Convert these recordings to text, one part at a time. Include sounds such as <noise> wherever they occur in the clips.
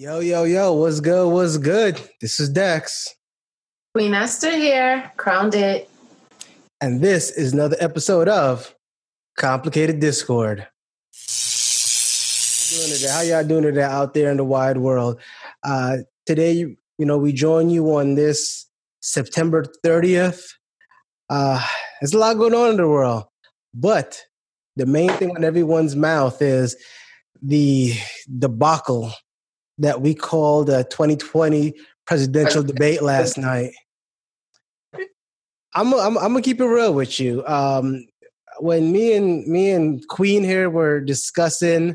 Yo, yo, yo, what's good? What's good? This is Dex. Queen Esther here, crowned it. And this is another episode of Complicated Discord. Doing today? How y'all doing today out there in the wide world? Uh, today, you know, we join you on this September 30th. Uh, there's a lot going on in the world, but the main thing on everyone's mouth is the debacle that we called the 2020 presidential debate last <laughs> night. I'm I'm, I'm gonna keep it real with you. Um, when me and me and Queen here were discussing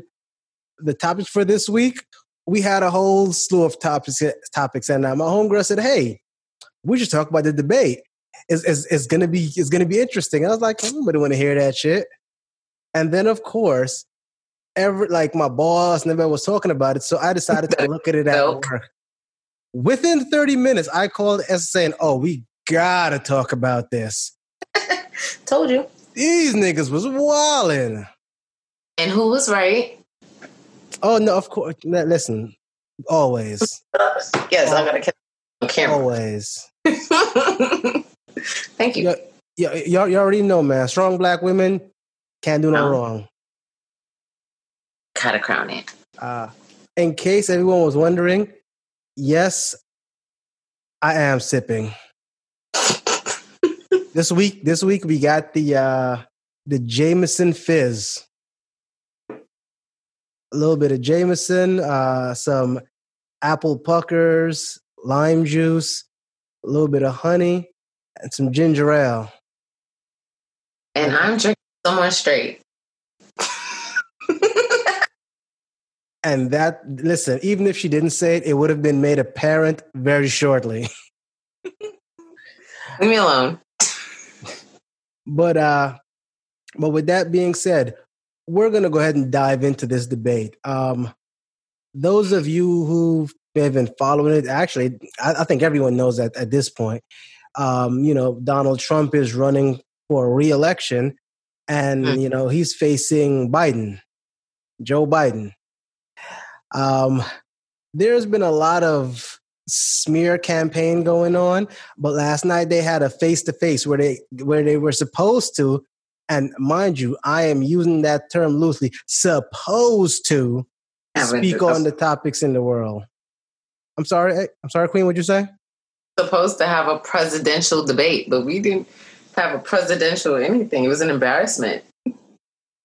the topics for this week, we had a whole slew of topics. Topics, and uh, my homegirl said, "Hey, we should talk about the debate. It's, it's, it's gonna be it's gonna be interesting." And I was like, "Nobody want to hear that shit." And then, of course, every like my boss and everybody was talking about it, so I decided to <laughs> look at it at work. Within 30 minutes, I called S saying, "Oh, we gotta talk about this." <laughs> Told you. These niggas was walling. And who was right? Oh no, of course. Listen, always. yes, I'm gonna catch on camera. Always. <laughs> Thank you. Yeah, y'all, you already know, man. Strong black women can't do no Oh. wrong. Gotta crown it. Uh, in case everyone was wondering, yes, I am sipping. <laughs> this week, this week we got the uh, the Jameson Fizz. A little bit of Jameson, uh, some apple puckers, lime juice, a little bit of honey, and some ginger ale. And I'm drinking someone straight. And that, listen, even if she didn't say it, it would have been made apparent very shortly. <laughs> Leave me alone. But uh but with that being said, we're gonna go ahead and dive into this debate. Um those of you who have been following it, actually, I, I think everyone knows that at this point. Um, you know, Donald Trump is running for re-election, and Mm. you know he's facing Biden, Joe Biden. Um, there's been a lot of smear campaign going on, but last night they had a face to face where they where they were supposed to, and mind you, I am using that term loosely, supposed to speak on the topics in the world. I'm sorry, eh, I'm sorry, Queen. What'd you say? supposed to have a presidential debate, but we didn't have a presidential anything. It was an embarrassment.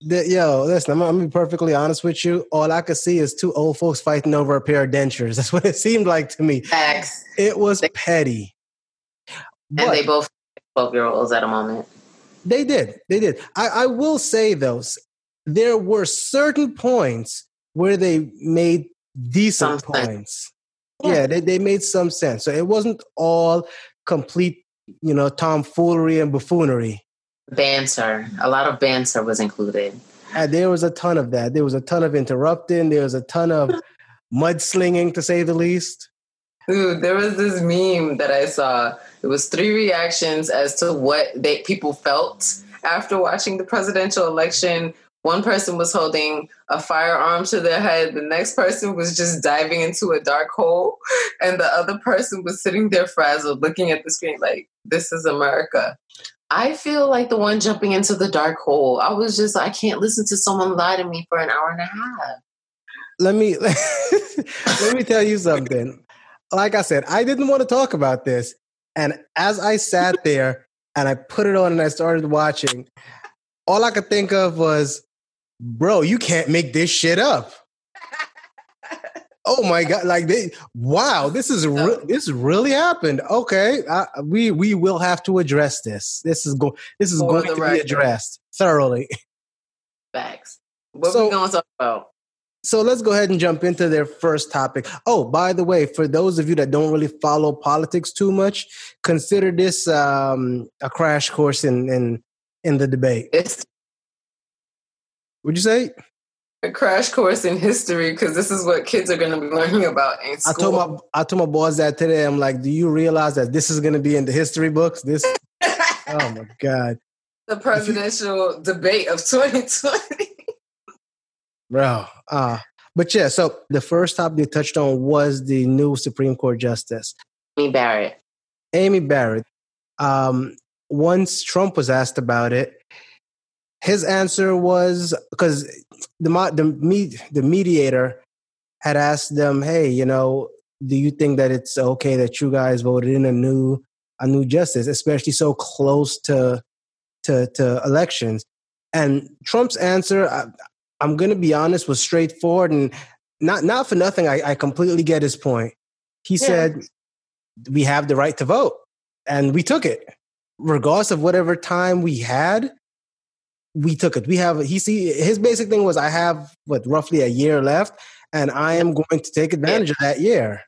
The, yo, listen, I'm, I'm gonna be perfectly honest with you. All I could see is two old folks fighting over a pair of dentures. <laughs> That's what it seemed like to me. Facts. It was petty. But And they both 12 year olds at a moment. They did. They did. I, I will say though, there were certain points where they made decent Some points. Yeah. Yeah, they, they made some sense. So it wasn't all complete, you know, tomfoolery and buffoonery. Banter. A lot of banter was included. And there was a ton of that. There was a ton of interrupting. There was a ton of mudslinging, to say the least. Dude, there was this meme that I saw. It was three reactions as to what they people felt after watching the presidential election. One person was holding a firearm to their head. The next person was just diving into a dark hole. And the other person was sitting there frazzled, looking at the screen like, this is America. I feel like the one jumping into the dark hole. I was just, I can't listen to someone lie to me for an hour and a half. Let me <laughs> let me tell you something. Like I said, I didn't want to talk about this. And as I sat there and I put it on and I started watching, all I could think of was, bro, you can't make this shit up. Oh my god! Like they, wow, this is re- this really happened. Okay, uh, we we will have to address this. This is go. This is going to be addressed thoroughly. Facts. What So- we going to talk about? So let's go ahead and jump into their first topic. Oh, by the way, for those of you that don't really follow politics too much, consider this um, a crash course in in in the debate. It's Would you say? A crash course in history because this is what kids are going to be learning about in school. I told my I told my boys that today. I'm like, do you realize that this is going to be in the history books? This. <laughs> oh my god, the presidential debate of 2020. bro. Uh, But yeah, so the first topic they touched on was the new Supreme Court justice, Amy Barrett. Amy Barrett. Um, once Trump was asked about it, his answer was because the the me, the mediator had asked them, "Hey, you know, do you think that it's okay that you guys voted in a new a new justice, especially so close to to to elections?" And Trump's answer, I, am going to be honest, was straightforward and not not for nothing. I, I completely get his point. He yeah. said, "We have the right to vote, and we took it, regardless of whatever time we had." We took it. We have. He see his basic thing was, I have what roughly a year left, and I am going to take advantage yeah. of that year.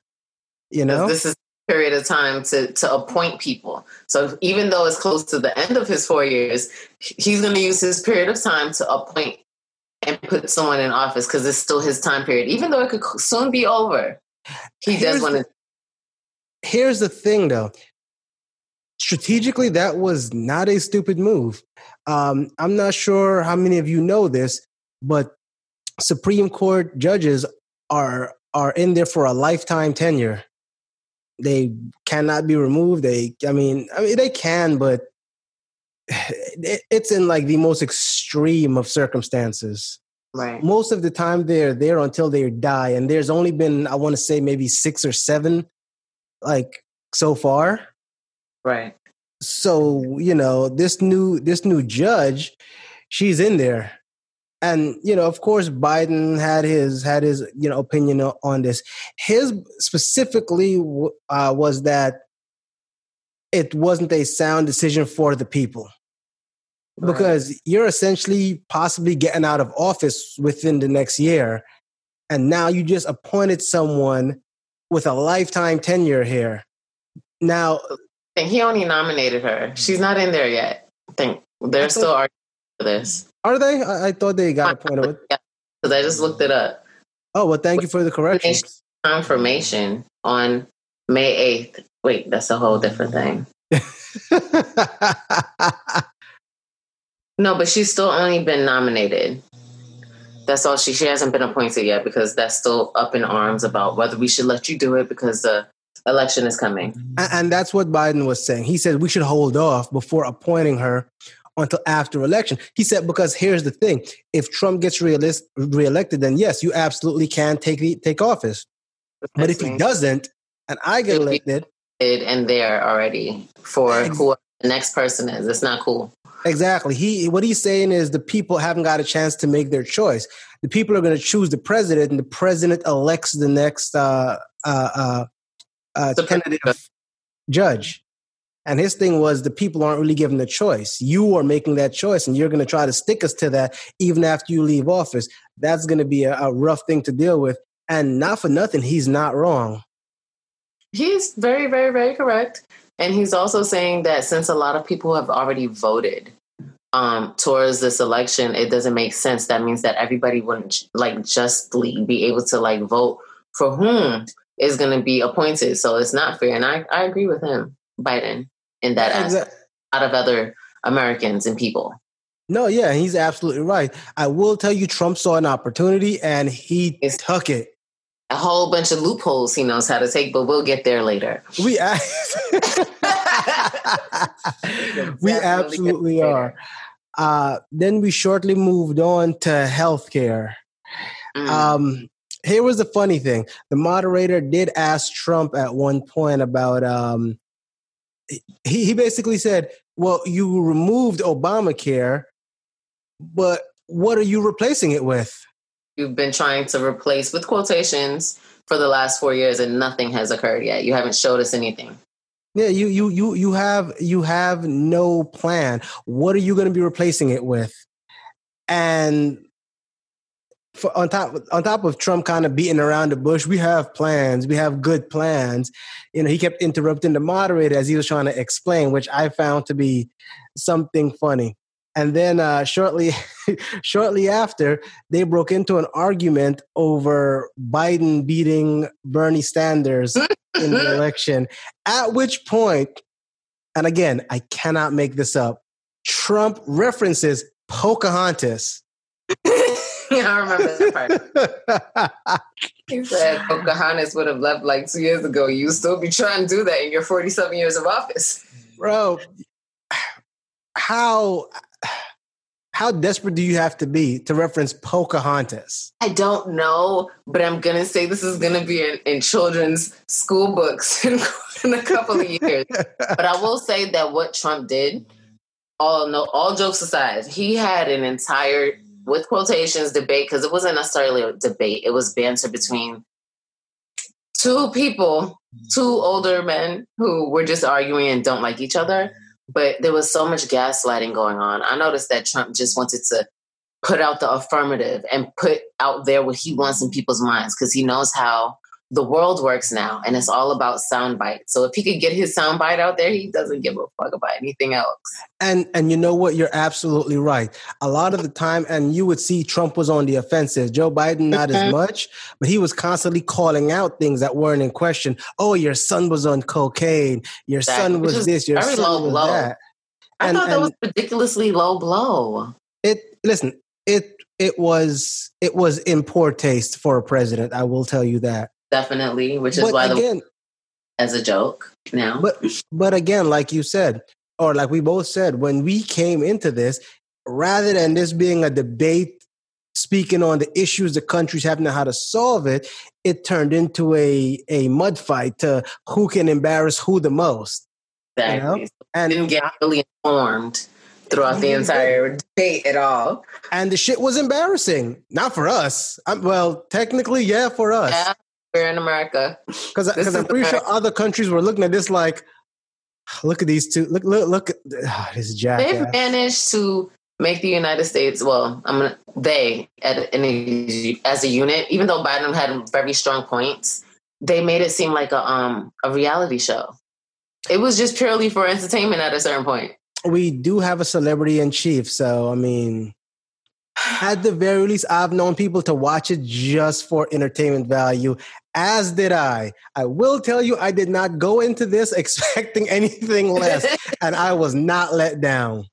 You know, this is period of time to to appoint people. So even though it's close to the end of his four years, he's going to use his period of time to appoint and put someone in office because it's still his time period, even though it could soon be over. He here's does want to. Here's the thing, though. Strategically, that was not a stupid move. Um, I'm not sure how many of you know this, but Supreme Court judges are are in there for a lifetime tenure. They cannot be removed. They, I mean, I mean, they can, but <sighs> it's in like the most extreme of circumstances. Right. Most of the time, they're there until they die, and there's only been, I want to say, maybe six or seven, like so far. Right. So you know, this new this new judge, she's in there and you know of course biden had his had his you know opinion on this his specifically uh, was that it wasn't a sound decision for the people right. because you're essentially possibly getting out of office within the next year and now you just appointed someone with a lifetime tenure here now and he only nominated her she's not in there yet i think they're still arguing for this are they? I, I thought they got appointed. Because <laughs> I just looked it up. Oh well, thank you for the correction. Confirmation on May eighth. Wait, that's a whole different thing. <laughs> no, but she's still only been nominated. That's all she she hasn't been appointed yet because that's still up in arms about whether we should let you do it because the election is coming. And, and that's what Biden was saying. He said we should hold off before appointing her until after election. He said, because here's the thing: if Trump gets realist, reelected, then yes, you absolutely can take the, take office. but if he doesn't, and I get elected, and there already for who the next person is, it's not cool. Exactly. He what he's saying is the people haven't got a chance to make their choice. The people are going to choose the president, and the president elects the next uh, uh, uh, uh tentative judge. And his thing was the people aren't really given the choice. You are making that choice, and you're going to try to stick us to that even after you leave office. That's going to be a, a rough thing to deal with. And not for nothing, he's not wrong. He's very, very, very correct. And he's also saying that since a lot of people have already voted um, towards this election, it doesn't make sense. That means that everybody wouldn't like justly be able to like vote for whom is going to be appointed. So it's not fair. And I, I agree with him. Biden in that aspect, out of other Americans and people. No, yeah, he's absolutely right. I will tell you, Trump saw an opportunity and he it's took it. A whole bunch of loopholes he knows how to take, but we'll get there later. We, <laughs> we absolutely are. Uh, then we shortly moved on to healthcare. Mm. Um, here was the funny thing: the moderator did ask Trump at one point about um, he, he basically said, well, you removed Obamacare, but what are you replacing it with? You've been trying to replace with quotations for the last four years and nothing has occurred yet. You haven't showed us anything. Yeah, you you you you have you have no plan. What are you going to be replacing it with? And for, on top on top of Trump kind of beating around the bush, we have plans. We have good plans. You know, he kept interrupting the moderator as he was trying to explain, which I found to be something funny. And then uh, shortly, <laughs> shortly after, they broke into an argument over Biden beating Bernie Sanders in the <laughs> election. At which point, and again, I cannot make this up. Trump references Pocahontas <laughs> <laughs> I remember that part. <laughs> he said Pocahontas would have left like two years ago. You still be trying to do that in your 47 years of office. <laughs> Bro, how how desperate do you have to be to reference Pocahontas? I don't know, but I'm gonna say this is gonna be in, in children's school books in, in a couple of years. but I will say that what Trump did, all no, all jokes aside, he had an entire with quotations debate because it wasn't necessarily a debate; it was banter between two people, two older men who were just arguing and don't like each other but there was so much gaslighting going on. I noticed that Trump just wanted to put out the affirmative and put out there what he wants in people's minds because he knows how the world works now and it's all about sound bites. So if he could get his sound bite out there, he doesn't give a fuck about anything else. And and you know what? You're absolutely right. A lot of the time, and you would see Trump was on the offensive. Joe Biden not as mm-hmm. much, but he was constantly calling out things that weren't in question. Oh, your son was on cocaine. Your exactly. son was this. Your son low was blow. that. I and, thought that was ridiculously low blow. It listen, it it was it was in poor taste for a president. I will tell you that definitely, which is but why again, the, as a joke now. But but again, like you said, or like we both said, when we came into this, rather than this being a debate speaking on the issues the country's having and how to solve it, it turned into a a mud fight to who can embarrass who the most. Exactly. You know? And didn't get really informed throughout the entire debate at all. And the shit was embarrassing. Not for us. I'm, well, technically, yeah, for us. Yeah, we're in America. Because I'm pretty America. sure other countries were looking at this like, look at these two. Look, look, look at <sighs> oh, this jackass. They've managed to make the United States. Well, I'm gonna they at a, as a unit, even though Biden had very strong points, they made it seem like a um a reality show. It was just purely for entertainment at a certain point. We do have a celebrity in chief, so I mean, at the very least, I've known people to watch it just for entertainment value, as did I. I will tell you, I did not go into this <laughs> expecting anything less, and I was not let down.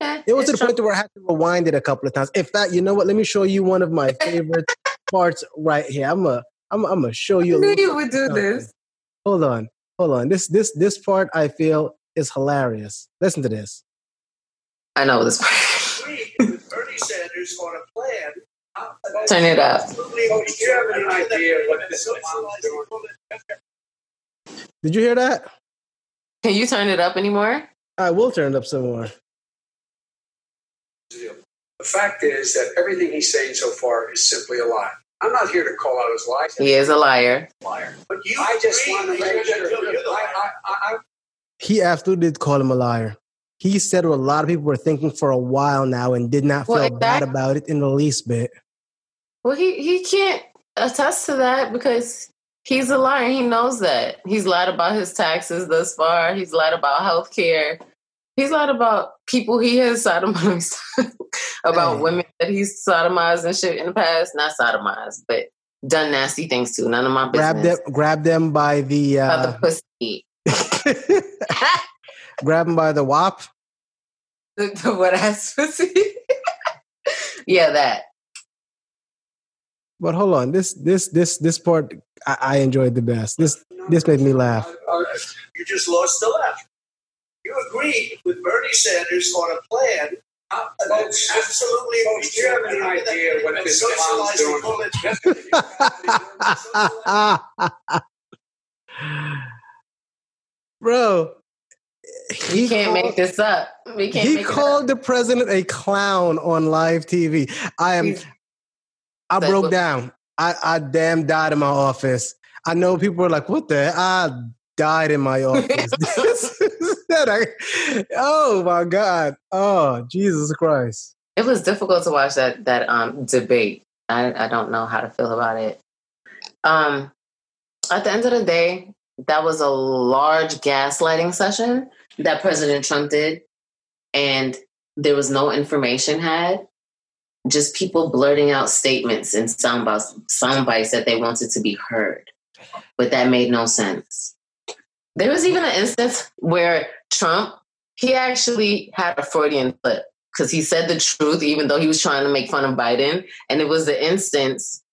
It was to the point where I had to rewind it a couple of times. In fact, you know what? Let me show you one of my favorite <laughs> parts right here. I'm a, I'm, I'm gonna show you. I knew you would do something. this. Hold on, hold on. This, this, this part I feel is hilarious. Listen to this. I know this part. Bernie Sanders on a plan. Turn it up. Did you hear that? Can you turn it up anymore? I will turn it up some more. The fact is that everything he's saying so far is simply a lie. I'm not here to call out his lies. He is a liar. Liar. But you, I just want to make sure. I, I, I, he absolutely did call him a liar he said what a lot of people were thinking for a while now and did not feel well, bad about it in the least bit. Well, he, he can't attest to that because he's a liar. He knows that. He's lied about his taxes thus far. He's lied about health care. He's lied about people he has sodomized, <laughs> about hey. women that he's sodomized and shit in the past. Not sodomized, but done nasty things to. None of my business. Grab them, grab them by the, uh... by the pussy. <laughs> <laughs> grab him by the wop. The, the what ass <laughs> pussy? yeah, that. But hold on, this this this this part I, I enjoyed the best. This this made me laugh. You just lost the laugh. You agreed with Bernie Sanders on a plan uh, that's absolutely. Do you have any idea what this clown's doing? <laughs> <laughs> Bro, he can't called, make this up. We can't. He called the president a clown on live TV. I am. He's, I broke down. I, I damn died in my office. I know people are like, "What the?" I died in my <laughs> office. <laughs> oh my god! Oh Jesus Christ! It was difficult to watch that that um debate. I I don't know how to feel about it. Um, at the end of the day, that was a large gaslighting session that President Trump did, and there was no information had. Just people blurting out statements and sound bites, sound bites that they wanted to be heard, but that made no sense. There was even an instance where Trump he actually had a Freudian slip because he said the truth, even though he was trying to make fun of Biden. And it was the instance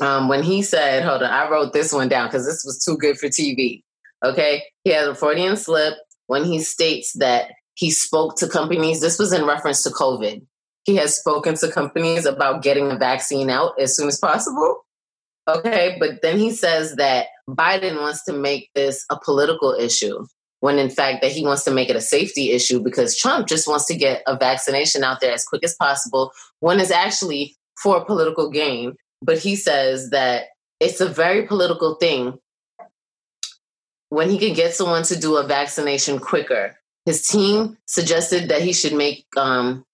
um, when he said, hold on, I wrote this one down because this was too good for TV. Okay. He had a Freudian slip when he states that he spoke to companies. This was in reference to COVID. He has spoken to companies about getting a vaccine out as soon as possible. Okay. But then he says that Biden wants to make this a political issue when in fact that he wants to make it a safety issue because Trump just wants to get a vaccination out there as quick as possible when it's actually for a political gain. But he says that it's a very political thing when he could get someone to do a vaccination quicker. His team suggested that he should make um,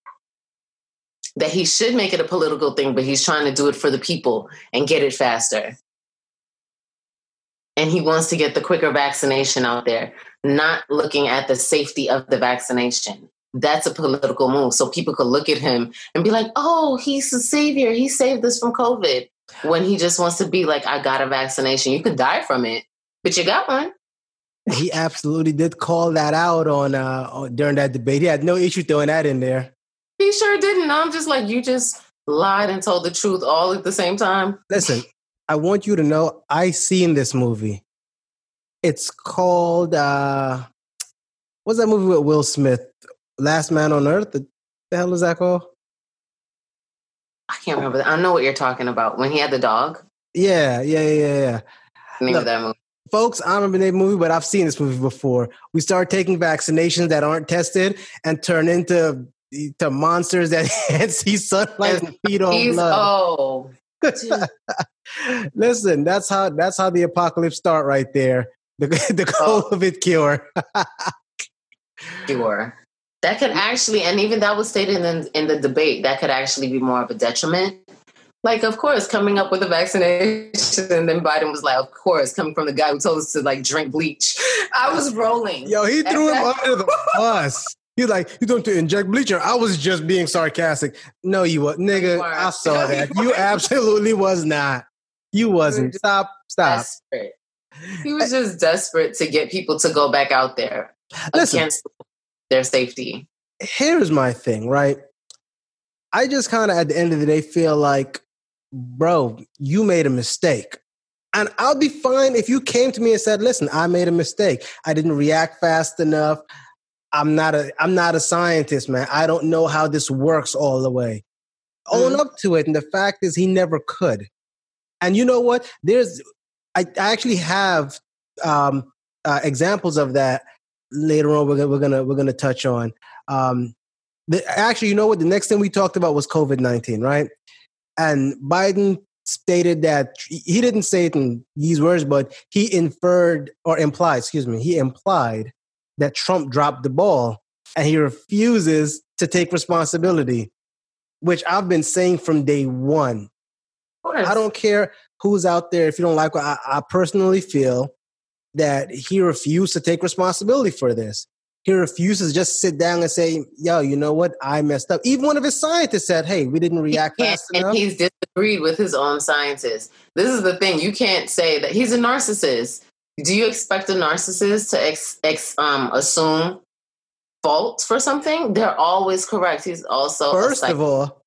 that he should make it a political thing, but he's trying to do it for the people and get it faster. And he wants to get the quicker vaccination out there not looking at the safety of the vaccination. That's a political move. So people could look at him and be like, oh, he's the savior. He saved us from COVID. When he just wants to be like, I got a vaccination. You could die from it, but you got one. He absolutely did call that out on uh during that debate. He had no issue throwing that in there. He sure didn't. I'm just like, you just lied and told the truth all at the same time. Listen, I want you to know I seen this movie. It's called uh what's that movie with Will Smith? Last Man on Earth? The, the hell is that called? I can't remember. I know what you're talking about. When he had the dog. Yeah, yeah, yeah, yeah. Name Look, of that movie. Folks, I remember the movie, but I've seen this movie before. We start taking vaccinations that aren't tested and turn into to monsters that <laughs> see sunlight and feed on blood. Oh, <laughs> listen, that's how that's how the apocalypse start right there. The <laughs> the oh. COVID oh. cure. cure. That could actually, and even that was stated in in the debate, that could actually be more of a detriment. Like, of course, coming up with a vaccination, and then Biden was like, "Of course," coming from the guy who told us to like drink bleach. I was rolling. Yo, he threw him <laughs> under the bus. He's like, you don't to inject bleacher. I was just being sarcastic. No, you was nigga. I <laughs> saw that. You absolutely was not. You wasn't. Stop. Stop. Desperate. He was just desperate to get people to go back out there Listen, against their safety. Here's my thing, right? I just kind of at the end of the day feel like, bro, you made a mistake. And I'll be fine if you came to me and said, listen, I made a mistake. I didn't react fast enough. I'm not a I'm not a scientist, man. I don't know how this works all the way. Mm. Own up to it. And the fact is he never could. And you know what? There's I, I actually have um, uh, examples of that later on. We're gonna, we're gonna we're gonna touch on. Um, the, actually, you know what? The next thing we talked about was COVID nineteen, right? And Biden stated that he didn't say it in these words, but he inferred or implied, excuse me, he implied that Trump dropped the ball and he refuses to take responsibility, which I've been saying from day one. I don't care who's out there. If you don't like what I, I personally feel that he refused to take responsibility for this. He refuses to just sit down and say, yo, you know what? I messed up. Even one of his scientists said, hey, we didn't react fast and enough. he's disagreed with his own scientists. This is the thing. You can't say that he's a narcissist. Do you expect a narcissist to ex, ex, um, assume fault for something? They're always correct. He's also first of all,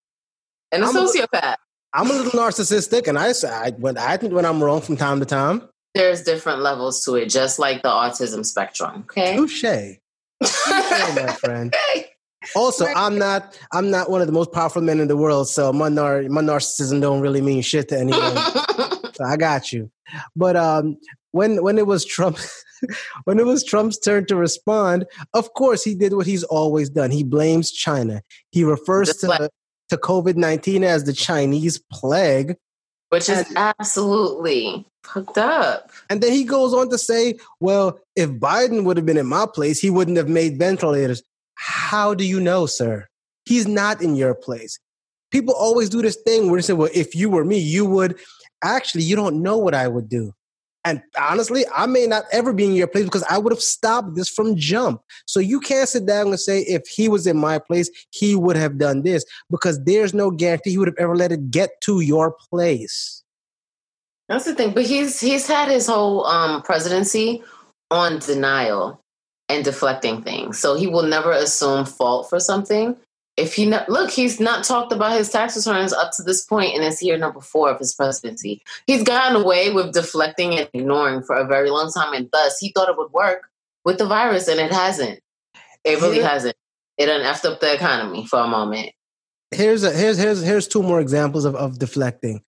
and a I'm sociopath. I'm a little narcissistic, and I, I when I think when I'm wrong from time to time. There's different levels to it, just like the autism spectrum. Okay, touche, my <laughs> friend. Also, I'm not I'm not one of the most powerful men in the world, so my nar- my narcissism don't really mean shit to anyone. <laughs> so I got you. But um, when when it was Trump, <laughs> when it was Trump's turn to respond, of course he did what he's always done. He blames China. He refers Just to like- to COVID 19 as the Chinese plague. Which is and, absolutely fucked up. And then he goes on to say, well, if Biden would have been in my place, he wouldn't have made ventilators. How do you know, sir? He's not in your place. People always do this thing where they say, well, if you were me, you would. Actually, you don't know what I would do. And honestly, I may not ever be in your place because I would have stopped this from jump. So you can't sit down and say, if he was in my place, he would have done this because there's no guarantee he would have ever let it get to your place. That's the thing. But he's he's had his whole um, presidency on denial and deflecting things. So he will never assume fault for something if he not, look, he's not talked about his tax returns up to this point in his year number four of his presidency. He's gotten away with deflecting and ignoring for a very long time, and thus he thought it would work with the virus, and it hasn't. It really yeah. hasn't. It done effed up the economy for a moment. Here's a here's here's here's two more examples of, of deflecting.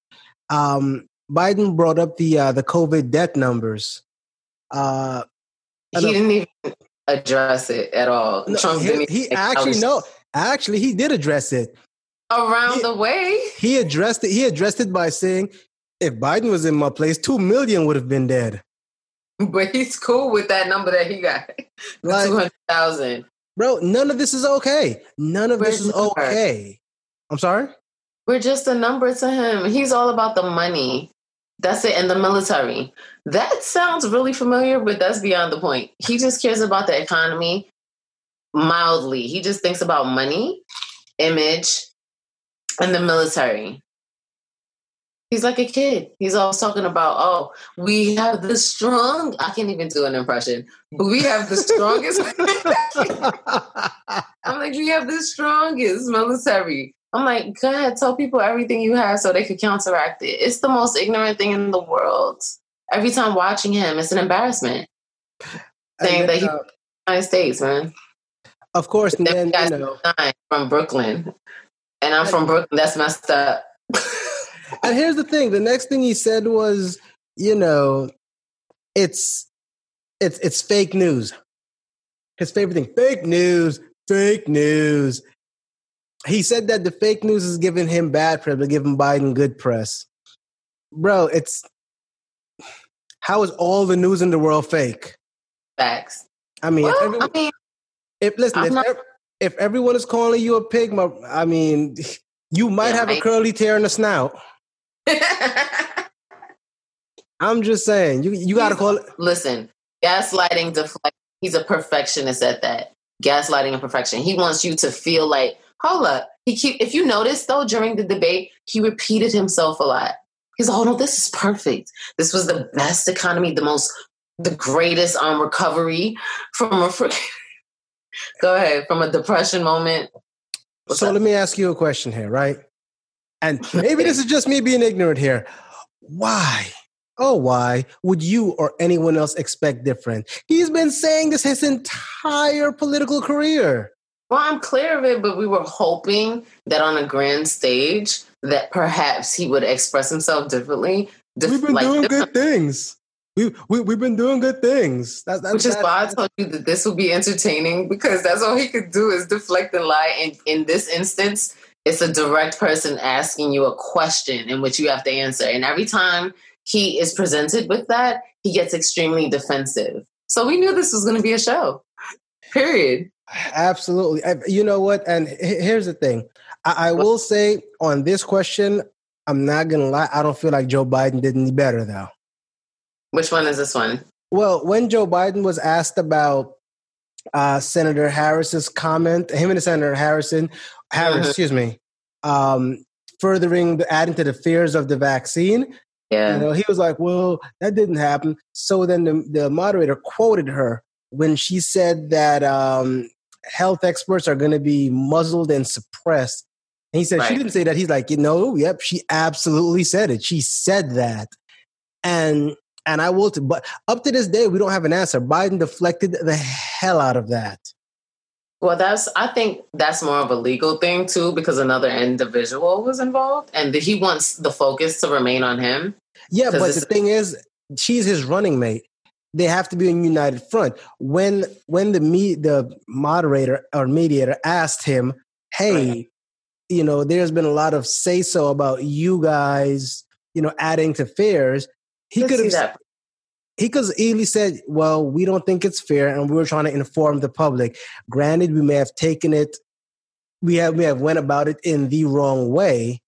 Um, Biden brought up the uh, the COVID death numbers. Uh, he didn't even address it at all. No, Trump he, he actually no Actually, he did address it around he, the way. He addressed it. He addressed it by saying, "If Biden was in my place, two million would have been dead." But he's cool with that number that he got, like, two hundred thousand. Bro, none of this is okay. None of We're this is okay. I'm sorry. We're just a number to him. He's all about the money. That's it. And the military. That sounds really familiar, but that's beyond the point. He just cares about the economy mildly. He just thinks about money, image, and the military. He's like a kid. He's always talking about, oh, we have the strong. I can't even do an impression, but we have the strongest. <laughs> I'm like, we have the strongest military. I'm like, go ahead, tell people everything you have so they could counteract it. It's the most ignorant thing in the world. Every time watching him, it's an embarrassment. Saying that he's uh, United States, man. Of course, and then, you know, from Brooklyn, and I'm from Brooklyn. That's messed up. <laughs> and here's the thing: the next thing he said was, you know, it's it's it's fake news. His favorite thing: fake news, fake news. He said that the fake news is giving him bad press, but giving Biden good press. Bro, it's how is all the news in the world fake? Facts. I mean, well, everyone, I mean, if listen, if, not, if, everyone is calling you a pig, my, I mean, <laughs> you might yeah, have a curly tear in the snout. <laughs> I'm just saying, you you got to call it. Listen, gaslighting, deflect. He's a perfectionist at that. Gaslighting and perfection. He wants you to feel like, hold up. He keep. If you notice though, during the debate, he repeated himself a lot. He's, like, oh no, this is perfect. This was the best economy, the most, the greatest um recovery from a. <laughs> Go ahead. From a depression moment. So let me ask you a question here, right? And <laughs> maybe this is just me being ignorant here. Why? Oh, why would you or anyone else expect different? He's been saying this his entire political career. Well, I'm clear of it, but we were hoping that on a grand stage that perhaps he would express himself differently. We've been like, doing good things we, we we've been doing good things. That's, that's Which is why I told you that this will be entertaining because that's all he could do is deflect and lie. And in this instance, it's a direct person asking you a question in which you have to answer. And every time he is presented with that, he gets extremely defensive. So we knew this was going to be a show. Period. Absolutely. You know what? And here's the thing. I, I will say on this question, I'm not going to lie. I don't feel like Joe Biden did any better, though. Which one is this one? Well, when Joe Biden was asked about uh, Senator Harris's comment, him and Senator Harrison, Harris, mm-hmm. excuse me, um, furthering the, adding to the fears of the vaccine. Yeah. You know, he was like, "Well, that didn't happen." So then the, the moderator quoted her when she said that um, health experts are going to be muzzled and suppressed. And he said right. she didn't say that. He's like, you know, yep, she absolutely said it. She said that. And and I will, t- but up to this day, we don't have an answer. Biden deflected the hell out of that. Well, that's, I think that's more of a legal thing too, because another individual was involved and he wants the focus to remain on him. Yeah, but the thing is, she's his running mate. They have to be in united front. When when the me the moderator or mediator asked him, "Hey, right. you know, there's been a lot of say so about you guys, you know, adding to fares," he could have he could easily said, "Well, we don't think it's fair, and we were trying to inform the public." Granted, we may have taken it, we have we have went about it in the wrong way,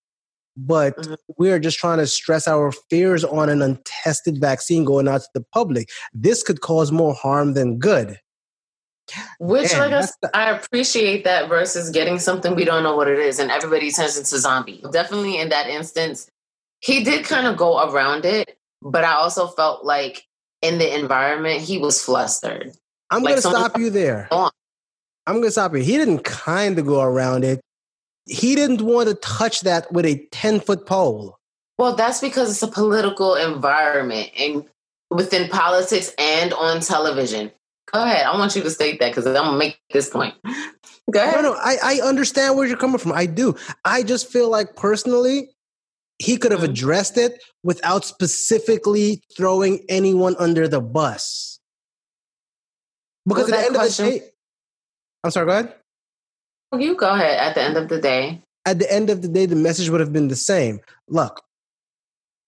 but mm-hmm. we're just trying to stress our fears on an untested vaccine going out to the public. This could cause more harm than good. Which, like I, the- I appreciate that versus getting something we don't know what it is, and everybody turns into zombie. Definitely in that instance, he did kind of go around it but I also felt like in the environment he was flustered. I'm like, gonna stop you there. I'm gonna stop you. He didn't kind of go around it. he didn't want to touch that with a 10 foot pole. Well, that's because it's a political environment and within politics and on television. Go ahead. I want you to state that because I'm gonna make this point. Go ahead. No, no, I, I understand where you're coming from. I do. I just feel like personally, he could have Mhm. addressed it without specifically throwing anyone under the bus. Because at the end question- of the day, I'm sorry, go ahead. You go ahead. At the end of the day, At the end of the day, the message would have been the same. Look,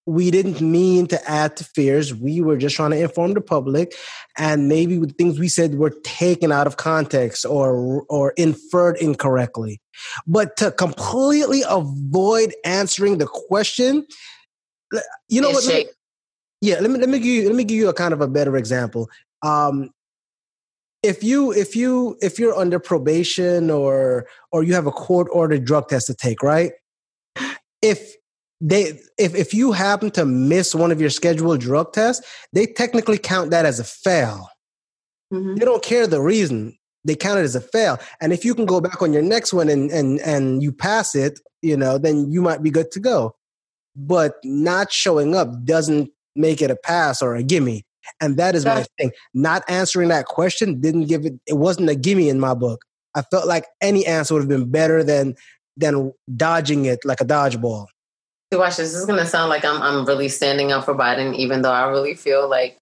we didn't mean to add to fears. We were just trying to inform the public, and maybe with things we said were taken out of context or or inferred incorrectly. But to completely avoid answering the question, you know It's what? Let me- yeah, let me let me give you let me give you a kind of a better example. Um, if you if you if you're under probation or or you have a court ordered drug test to take, right? If they if if you happen to miss one of your scheduled drug tests, they technically count that as a fail. Mhm. They don't care the reason. They count it as a fail. And if you can go back on your next one and and and you pass it, you know, then you might be good to go. But not showing up doesn't make it a pass or a gimme. And that is my thing. Not answering that question didn't give it it wasn't a gimme in my book. I felt like any answer would have been better than than dodging it like a dodgeball. See, watch this. This is gonna sound like I'm I'm really standing up for Biden, even though I really feel like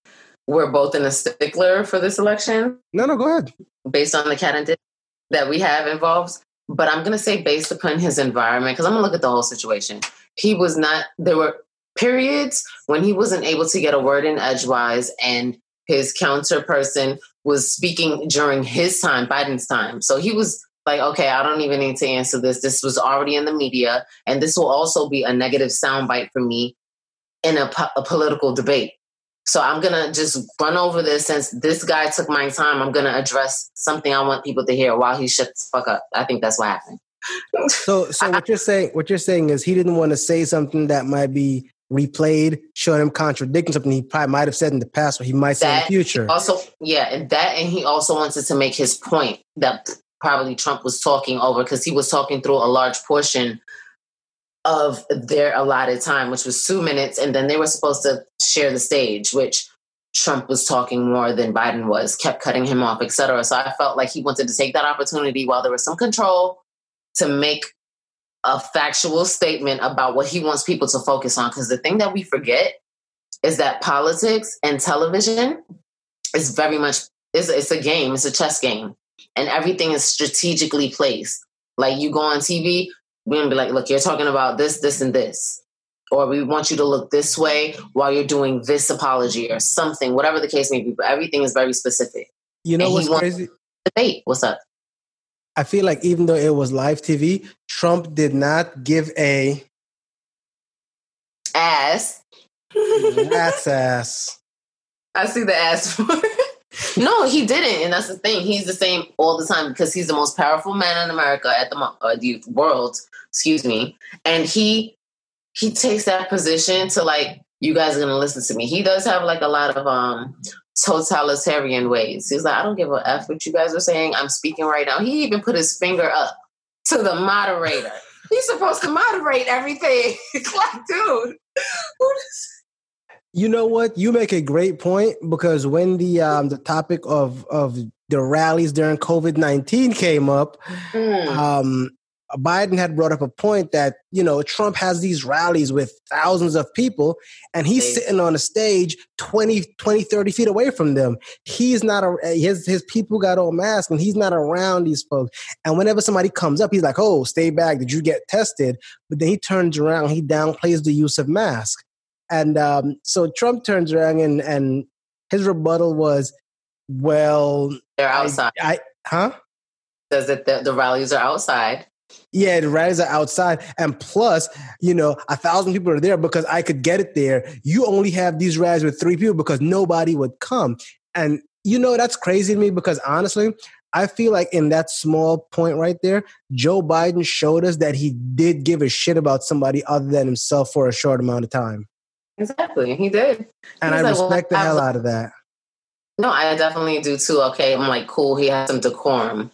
we're both in a stickler for this election No, no, go ahead. based on the candidate that we have involved. But I'm gonna say based upon his environment, because I'm gonna look at the whole situation. He was not there were periods when he wasn't able to get a word in edgewise and his counter person was speaking during his time, Biden's time. So he was like, okay, I don't even need to answer this. This was already in the media, and this will also be a negative soundbite for me in a, po- a political debate. So I'm gonna just run over this since this guy took my time. I'm gonna address something I want people to hear while he shuts the fuck up. I think that's what happened. So so what you're saying what you're saying is he didn't want to say something that might be replayed, showing him contradicting something he probably might have said in the past or he might say in the future. Also, yeah, and that, and he also wanted to make his point that probably Trump was talking over because he was talking through a large portion of their allotted time, which was two minutes, and then they were supposed to share the stage, which Trump was talking more than Biden was, kept cutting him off, etc. So I felt like he wanted to take that opportunity while there was some control to make a factual statement about what he wants people to focus on. Because the thing that we forget is that politics and television is very much it's, it's a game it's a chess game and everything is strategically placed like you go on tv we're gonna be like look you're talking about this this and this or we want you to look this way while you're doing this apology or something whatever the case may be but everything is very specific You know and what's crazy? debate what's up I feel like even though it was live TV, Trump did not give a ass rat's ass. <laughs> I see the ass. No, he didn't, and that's the thing. He's the same all the time because he's the most powerful man in America at the uh, the world. Excuse me, and he he takes that position to like you guys are gonna listen to me. He does have like a lot of um totalitarian ways. He's like, I don't give a f what you guys are saying. I'm speaking right now. He even put his finger up to the moderator. He's supposed to moderate everything. <laughs> like, dude, who does- You know what? You make a great point because when the um the topic of of the rallies during COVID nineteen came up, Hmm. um, Biden had brought up a point that you know Trump has these rallies with thousands of people, and he's sitting on a stage 20, 20, 30 feet away from them. He's not a, his his people got all masks, and he's not around these folks. And whenever somebody comes up, he's like, "Oh, stay back! Did you get tested?" But then he turns around, he downplays the use of mask, and um, so Trump turns around and and his rebuttal was, "Well, They're I- outside. I huh." says that the, the rallies are outside. Yeah, the rallies are outside. And plus, you know, a thousand people are there because I could get it there. You only have these rallies with three people because nobody would come. And you know, that's crazy to me because honestly, I feel like in that small point right there, Joe Biden showed us that he did give a shit about somebody other than himself for a short amount of time. Exactly, he did. And He's I like, well, respect the hell out of that. No, I definitely do too. Okay, I'm like, cool. He has some decorum.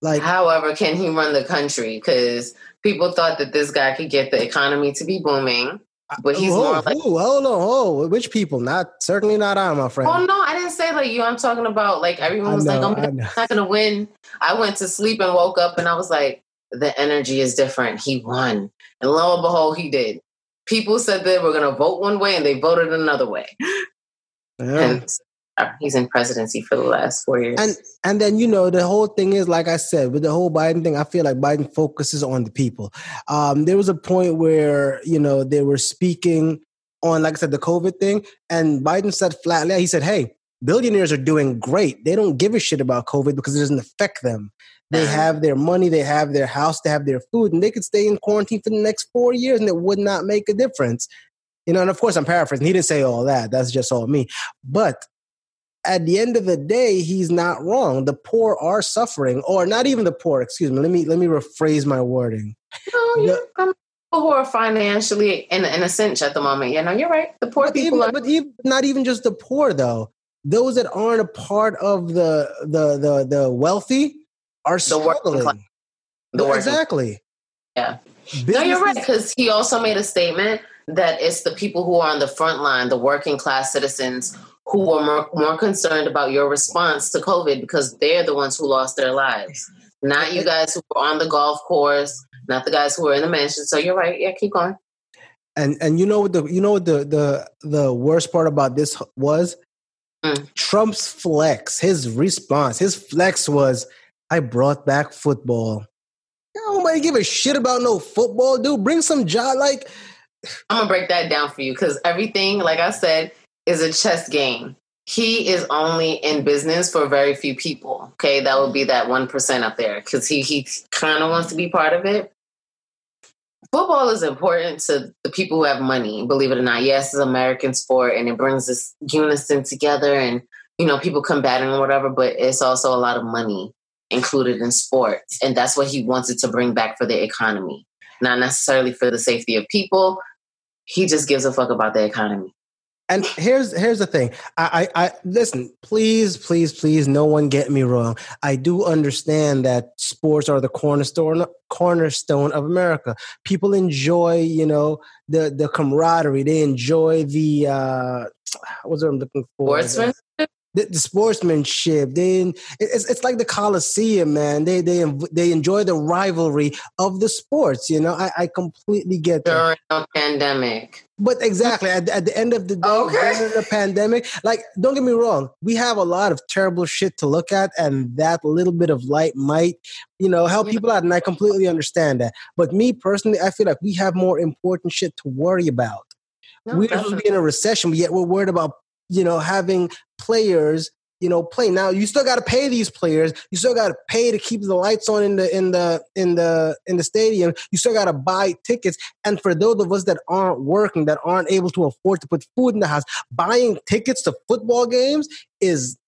Like, however, can he run the country? Because people thought that this guy could get the economy to be booming, uh, but he's oh, more like. oh, hold on, oh, which people? Not certainly not I, my friend. Oh no, I didn't say like you. I'm talking about like everyone was know, like, "I'm not gonna win." I went to sleep and woke up, and I was like, "The energy is different." He won, and lo and behold, he did. People said they were gonna vote one way, and they voted another way. Yeah. And uh, he's in presidency for the last four years. And and then you know the whole thing is like I said with the whole Biden thing. I feel like Biden focuses on the people. Um, there was a point where you know they were speaking on, like I said, the COVID thing, and Biden said flatly, he said, "Hey, billionaires are doing great. They don't give a shit about COVID because it doesn't affect them. They have their money, they have their house, they have their food, and they could stay in quarantine for the next four years, and it would not make a difference." You know, and of course, I'm paraphrasing. He didn't say all that. That's just all me. But at the end of the day, he's not wrong. The poor are suffering, or not even the poor. Excuse me. Let me let me rephrase my wording. no, the- yeah, um, people who are financially in in a cinch at the moment. You know, you're right. The poor people even, are. but even not even just the poor though. Those that aren't a part of the the the the wealthy are struggling. class. The working- exactly. Yeah. No, you're right because he also made a statement that it's the people who are on the front line, the working class citizens, who are more, more concerned about your response to COVID because they're the ones who lost their lives, not you guys who were on the golf course, not the guys who were in the mansion. So you're right. Yeah, keep going. And and you know what the you know what the the the worst part about this was Trump's flex, his response, his flex was, "I brought back football." Nobody give a shit about no football, dude. Bring some job, like <sighs> I'm gonna break that down for you because everything, like I said, is a chess game. He is only in business for very few people. Okay, that would be that one percent up there because he he kind of wants to be part of it. Football is important to the people who have money. Believe it or not, yes, it's an American sport and it brings this unison together, and you know people combating or whatever. But it's also a lot of money included in sports, and that's what he wanted to bring back for the economy, not necessarily for the safety of people he just gives a fuck about the economy. And here's here's the thing. I, I I listen. Please, please, please. No one get me wrong. I do understand that sports are the cornerstone cornerstone of America. People enjoy, you know, the the camaraderie. They enjoy the uh, what's what I'm looking for? Sportsman? The, the sportsmanship. They it's it's like the Coliseum, man. They they they enjoy the rivalry of the sports. You know, I, I completely get that. During a pandemic. But exactly at, at the end of the day, Okay. during the pandemic, like don't get me wrong, we have a lot of terrible shit to look at, and that little bit of light might, you know, help people out, and I completely understand that. But me personally, I feel like we have more important shit to worry about. No, we're supposed to be in a recession, but yet we're worried about, you know, having players, you know, play. Now you still got to pay these players. You still got to pay to keep the lights on in the in the in the in the stadium. You still got to buy tickets. And for those of us that aren't working, that aren't able to afford to put food in the house, buying tickets to football games is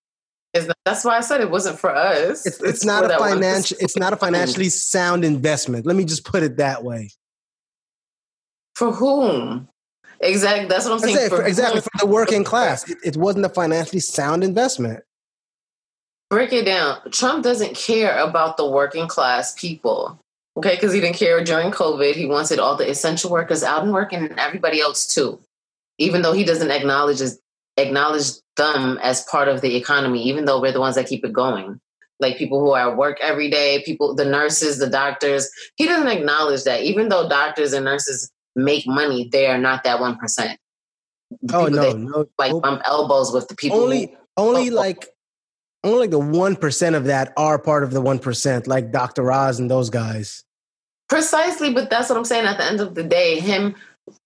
It's not- that's why I said it wasn't for us. it's, it's not a financial <laughs> it's not a financially sound investment. Let me just put it that way. For whom? Exactly. That's what I'm saying. for, exactly for the working <laughs> class. It, it wasn't a financially sound investment. Break it down. Trump doesn't care about the working class people. Okay, because he didn't care during COVID. He wanted all the essential workers out and working, and everybody else too. Even though he doesn't acknowledge acknowledge them as part of the economy, even though we're the ones that keep it going. Like people who are at work every day, people, the nurses, the doctors. He doesn't acknowledge that. Even though doctors and nurses make money, they are not that one percent. Oh no, that, no, like bump elbows with the people. only who, only oh, oh, like only like the one percent of that are part of the one percent, like Dr. Oz and those guys. Precisely, but that's what I'm saying. At the end of the day, him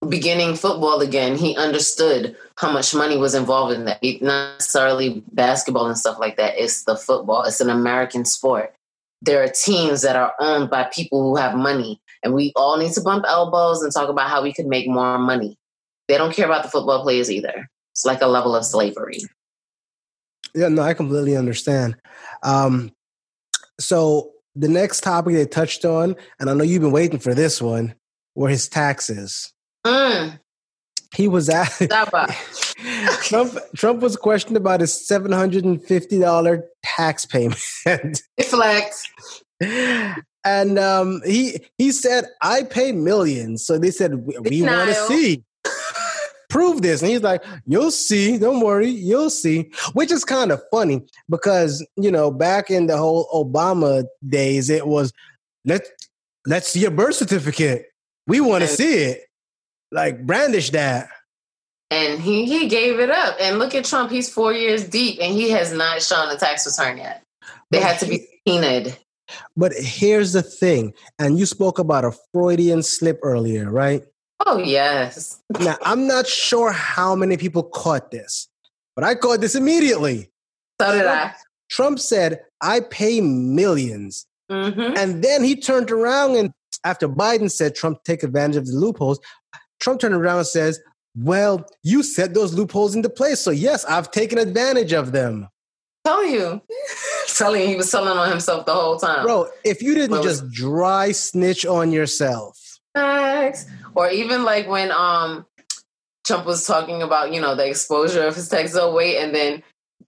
beginning football again, he understood how much money was involved in that. Not necessarily basketball and stuff like that. It's the football. It's an American sport. There are teams that are owned by people who have money, and we all need to bump elbows and talk about how we could make more money. They don't care about the football players either. It's like a level of slavery. Yeah, no, I completely understand. Um, so the next topic they touched on, and I know you've been waiting for this one, were his taxes. Mm, He was asked. <laughs> Trump. Trump was questioned about his seven hundred and fifty dollar tax payment. Deflect. <laughs> and um, he he said, "I pay millions. So they said, "We, we want to see." <laughs> Prove this. And he's like, You'll see. Don't worry. You'll see. Which is kind of funny because, you know, back in the whole Obama days, it was, Let, let's see your birth certificate. We want to see it. Like, brandish that. And he, he gave it up. And look at Trump. He's four years deep and he has not shown a tax return yet. They but had to be subpoenaed. But here's the thing, and you spoke about a Freudian slip earlier, right? Oh, yes. now, I'm not sure how many people caught this, but I caught this immediately. So did Trump, I. Trump said, I pay 1000000s mm-hmm. And then he turned around and after Biden said Trump take advantage of the loopholes, Trump turned around and says, Well, you set those loopholes into place. So, yes, I've taken advantage of them. Tell you. <laughs> telling you he was telling on himself the whole time. Bro, if you didn't just dry snitch on yourself. Or even like when um Trump was talking about, you know, the exposure of his tax. Oh, wait. And then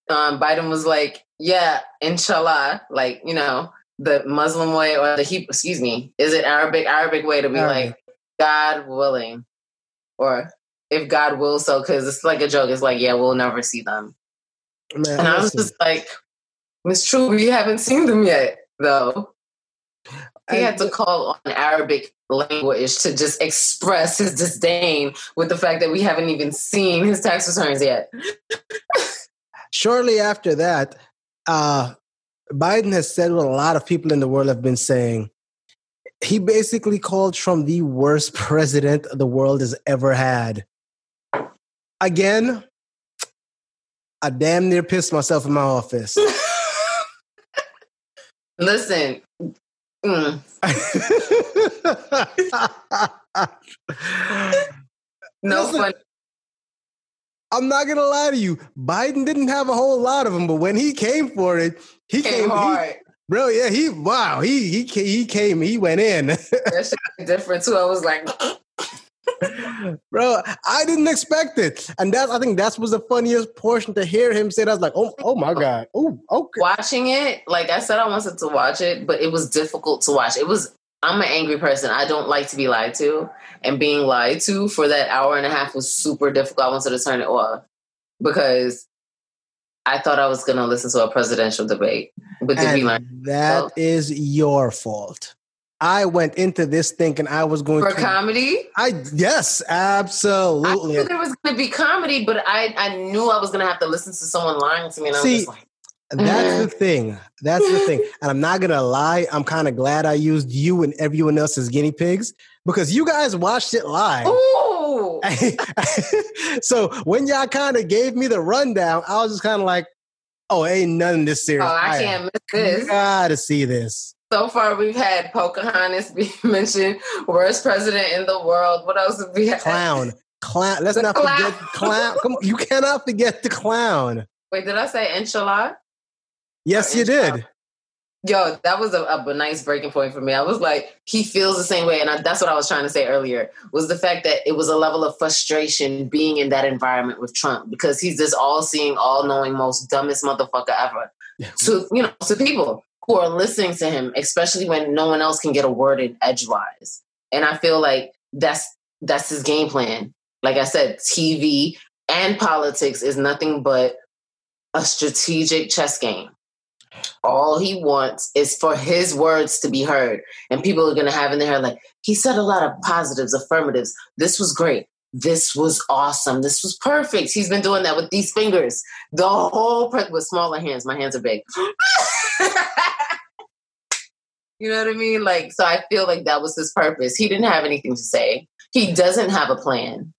um, Biden was like, yeah, inshallah, like, you know, the Muslim way or the Hebrew, excuse me, is it Arabic, Arabic way to be Arabic. like, God willing, or if God wills so, because it's like a joke. It's like, yeah, we'll never see them. Man, and I was just like, it's true, we haven't seen them yet, though. He had to call on Arabic language to just express his disdain with the fact that we haven't even seen his tax returns yet. Shortly after that, uh, Biden has said what a lot of people in the world have been saying. He basically called Trump the worst <laughs> president the world has ever had. Again, I damn near pissed myself in my office. <laughs> Listen, mm. no Listen, fun. I'm not gonna lie to you. Biden didn't have a whole lot of them, but when he came for it, he came, came hard. He, bro, yeah, he wow, he he he came, he went in. <laughs> That's different too. I was like, Bro, I didn't expect it. And that's I think that was the funniest portion to hear him say that. I was like, oh, oh my God. Oh, okay. Watching it, like I said, I wanted to watch it, but it was difficult to watch. It was I'm an angry person. I don't like to be lied to. And being lied to for that hour and a half was super difficult. I wanted to turn it off because I thought I was gonna listen to a presidential debate. But did we learn? That oh. is your fault. I went into this thinking I was going to for to comedy. I yes, absolutely. I knew there was going to be comedy, but I I knew I was going to have to listen to someone lying to me, and I was just like. That's the thing. That's the thing. And I'm not gonna lie, I'm kind of glad I used you and everyone else as guinea pigs because you guys watched it live. Ooh. <laughs> so when y'all kind of gave me the rundown, I was just kind of like, oh, ain't nothing this serious. Oh, I, I can't miss this. Gotta see this. So far, we've had Pocahontas be <laughs> mentioned, worst president in the world. What else have we had? Clown. Clown. Let's the not clown. forget clown. Come on, you cannot forget the clown. Wait, did I say inshallah? Yes, you did. Yo, that was a, a, nice breaking point for me. I was like, he feels the same way, and I, that's what I was trying to say earlier. Was the fact that it was a level of frustration being in that environment with Trump because he's this all-seeing, all-knowing, most dumbest motherfucker ever. to you know, to people who are listening to him, especially when no one else can get a word in edgewise. And I feel like that's that's his game plan. Like I said, TV and politics is nothing but a strategic chess game. All he wants is for his words to be heard. And people are going to have in their head, like, he said a lot of positives, affirmatives. This was great. This was awesome. This was perfect. He's been doing that with these fingers. The whole, pre- with smaller hands. My hands are big. <laughs> You know what I mean? Like, so I feel like that was his purpose. He didn't have anything to say. He doesn't have a plan.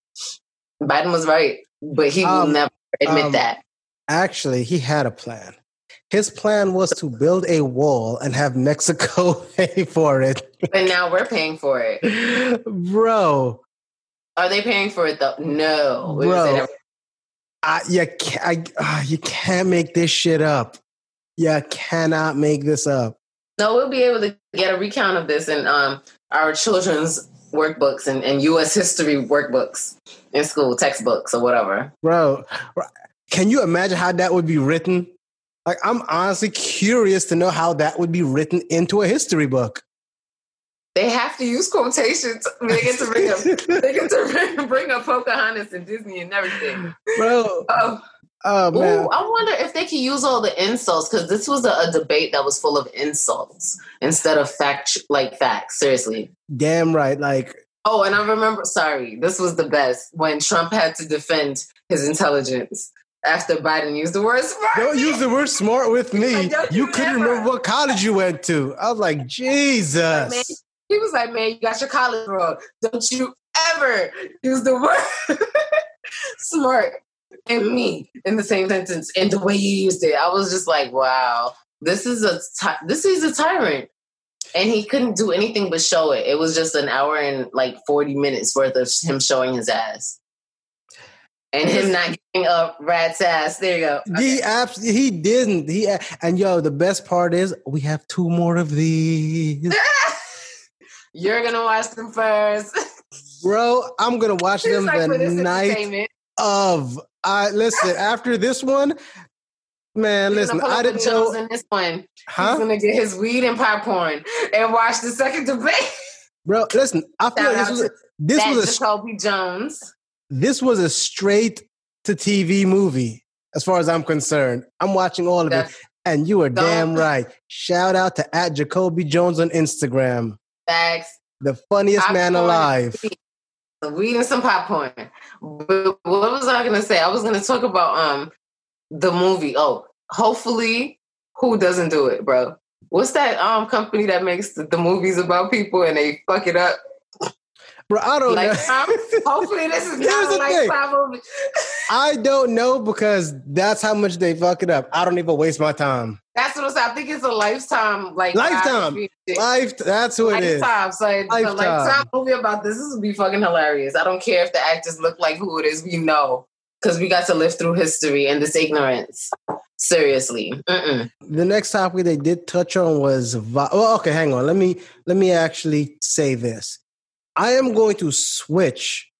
Biden was right, but he will um, never admit um, that. Actually, he had a plan. His plan was to build a wall and have Mexico <laughs> pay for it. And now we're paying for it. <laughs> Bro. Are they paying for it though? No. Bro. I, you, can't, I, uh, you can't make this shit up. You cannot make this up. No, we'll be able to get a recount of this in um, our children's workbooks and, and U.S. history workbooks in school, textbooks or whatever. Bro, can you imagine how that would be written? Like, I'm honestly curious to know how that would be written into a history book. They have to use quotations. They get to bring up. they get to bring, <laughs> bring up Pocahontas and Disney and everything, bro. Oh, oh man. Ooh, I wonder if they can use all the insults because this was a, a, debate that was full of insults instead of fact, like facts. Seriously. Damn right. Like. Oh, and I remember. Sorry, this was the best when Trump had to defend his intelligence after Biden used the word smart. Don't use the word smart with <laughs> me. you, you couldn't remember what college you went to. I was like, Jesus. He was like, man, you got your college wrong. Don't you ever use the word <laughs> smart and me in the same sentence and the way you used it. I was just like, wow, this is a ty- this is a tyrant. And he couldn't do anything but show it. It was just an hour and like 40 minutes worth of him showing his ass. And him not getting up rat's ass. There you go. Okay. He abs- he didn't. He and yo, the best part is we have two more of these. <laughs> You're gonna watch them first, bro. I'm gonna watch <laughs> them the night of. I listen after this one. Man, He's listen, I didn't know in this one. Huh? He's gonna get his weed and popcorn and watch the second debate. Bro, listen, I feel like this was a, this was a Jacoby Jones. This was a straight to TV movie, as far as I'm concerned. I'm watching all of That's, it, and you are damn right. Shout out to at Jacoby Jones on Instagram. Thanks. The funniest popcorn, man alive. Weed and some popcorn. But what was I gonna say? I was gonna talk about um the movie. Oh, hopefully, who doesn't do it, bro? What's that um company that makes the, the movies about people and they fuck it up? Bro, I don't lifetime? know. Hopefully, this is <laughs> not a lifetime movie. I don't know because that's how much they fuck it up. I don't even waste my time. That's what I'm saying. I think it's a lifetime, like lifetime. Life. That's who it is. lifetime. So it's lifetime. a lifetime movie about this. This would be fucking hilarious. I don't care if the actors look like who it is. We know because we got to live through history and this ignorance. Seriously. Mm-mm. The next topic they did touch on was. Vi- well, okay, hang on. Let me let me actually say this. I am going to switch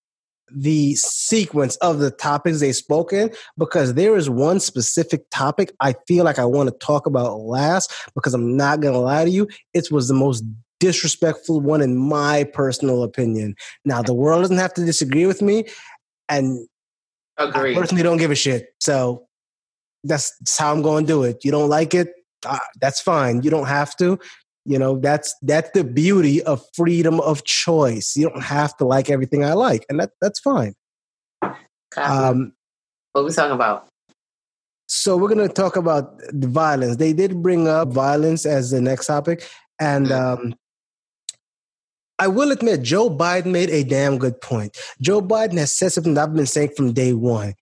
the sequence of the topics they spoke in because there is one specific topic I feel like I want to talk about last because I'm not going to lie to you. It was the most disrespectful one in my personal opinion. Now, the world doesn't have to disagree with me. And Agreed. I personally don't give a shit. So that's, that's how I'm going to do it. You don't like it? Uh, that's fine. You don't have to. You know, that's that's the beauty of freedom of choice. You don't have to like everything I like, and that that's fine. Um, what are we talking about? So we're going to talk about the violence. They did bring up violence as the next topic, and mm-hmm. um, I will admit, Joe Biden made a damn good point. Joe Biden has said something that I've been saying from day one.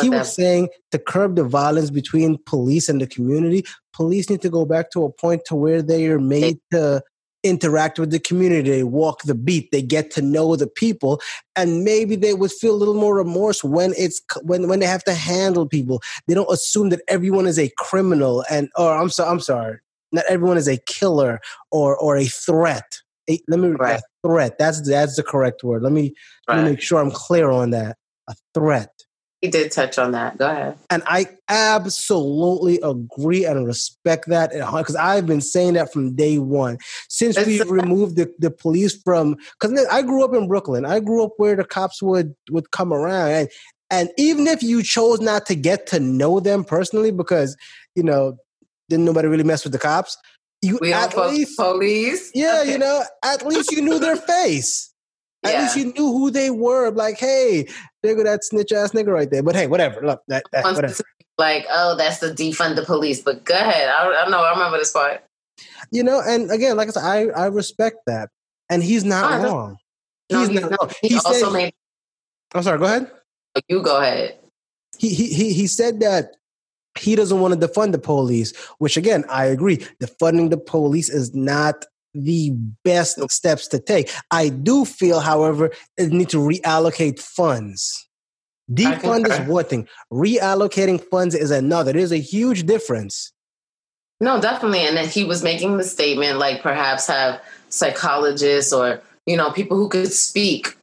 He was saying to curb the violence between police and the community, police need to go back to a point to where they are made to interact with the community. They walk the beat. They get to know the people, and maybe they would feel a little more remorse when it's when when they have to handle people. They don't assume that everyone is a criminal, and or I'm sorry, I'm sorry, not everyone is a killer or or a threat a, let me a threat. That's that's the correct word. Let me right. let me make sure I'm clear on that. A threat. He did touch on that. Go ahead. And I absolutely agree and respect that because I've been saying that from day one. Since we removed the, the police from, because I grew up in Brooklyn. I grew up where the cops would would come around, and and even if you chose not to get to know them personally, because you know didn't nobody really mess with the cops, you we at least police. Yeah, okay. you know, at least you knew their <laughs> face. At yeah. least you knew who they were. Like, hey, go that snitch ass nigga right there. But hey, whatever. Look, that, that whatever. Like, oh, that's the defund the police. But go ahead. I, I know. I remember this part. You know, and again, like I said, I, I respect that, and he's not wrong. No, he's, he's not. No, he, he also said, made. I'm sorry. Go ahead. Oh, you go ahead. He he he said that he doesn't want to defund the police, which again, I agree. Defunding the police is not the best steps to take. I do feel, however, it need to reallocate funds. Defund is one thing. Reallocating funds is another. There's a huge difference. No, definitely. And then he was making the statement like perhaps have psychologists or, you know, people who could speak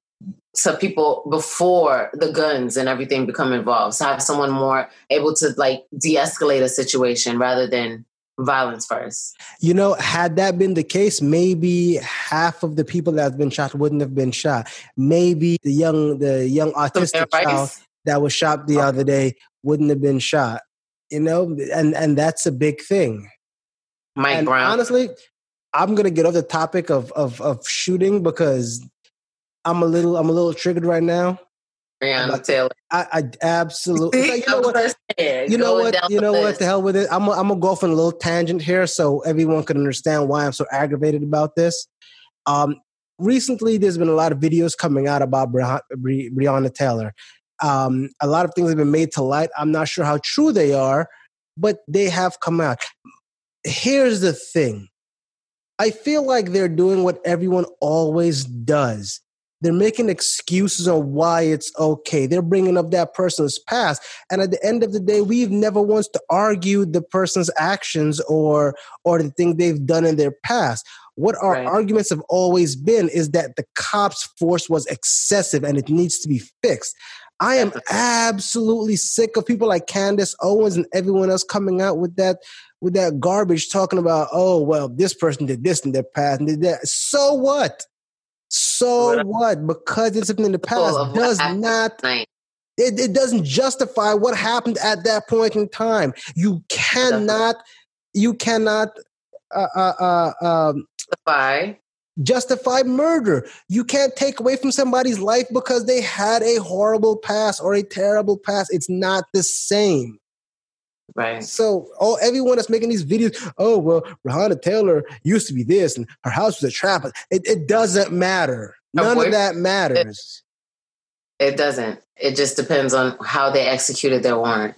to people before the guns and everything become involved. So have someone more able to like de-escalate a situation rather than violence first. You know, had that been the case, maybe half of the people that have been shot wouldn't have been shot. Maybe the young the young autistic child that was shot the oh. other day wouldn't have been shot. You know, and and that's a big thing. Michael Brown. Honestly, I'm gonna get off the topic of of of shooting because I'm a little I'm a little triggered right now. Breonna Taylor. I, I absolutely. you know what? You know what? You know what? The hell with it. I'm I'm gonna go off on a little tangent here so everyone can understand why I'm so aggravated about this. Um, recently, there's been a lot of videos coming out about Bre- Bre- Breonna Taylor. Um, a lot of things have been made to light. I'm not sure how true they are, but they have come out. Here's the thing. I feel like they're doing what everyone always does they're making excuses on why it's okay. They're bringing up that person's past. And at the end of the day, we've never once to argue the person's actions or, or the thing they've done in their past. What our right. arguments have always been is that the cops' force was excessive and it needs to be fixed. I am absolutely sick of people like Candace Owens and everyone else coming out with that with that garbage talking about, oh well, this person did this in their past and did that. So what? So what? Because it's something in the past does not. It, it doesn't justify what happened at that point in time. You cannot. You cannot. Uh, uh, uh, um, justify justify murder. You can't take away from somebody's life because they had a horrible past or a terrible past. It's not the same. Right. So, oh, everyone that's making these videos, oh well, Breonna Taylor used to be this, and her house was a trap. It, it doesn't matter. None of that matters. It, it doesn't. It just depends on how they executed their warrant.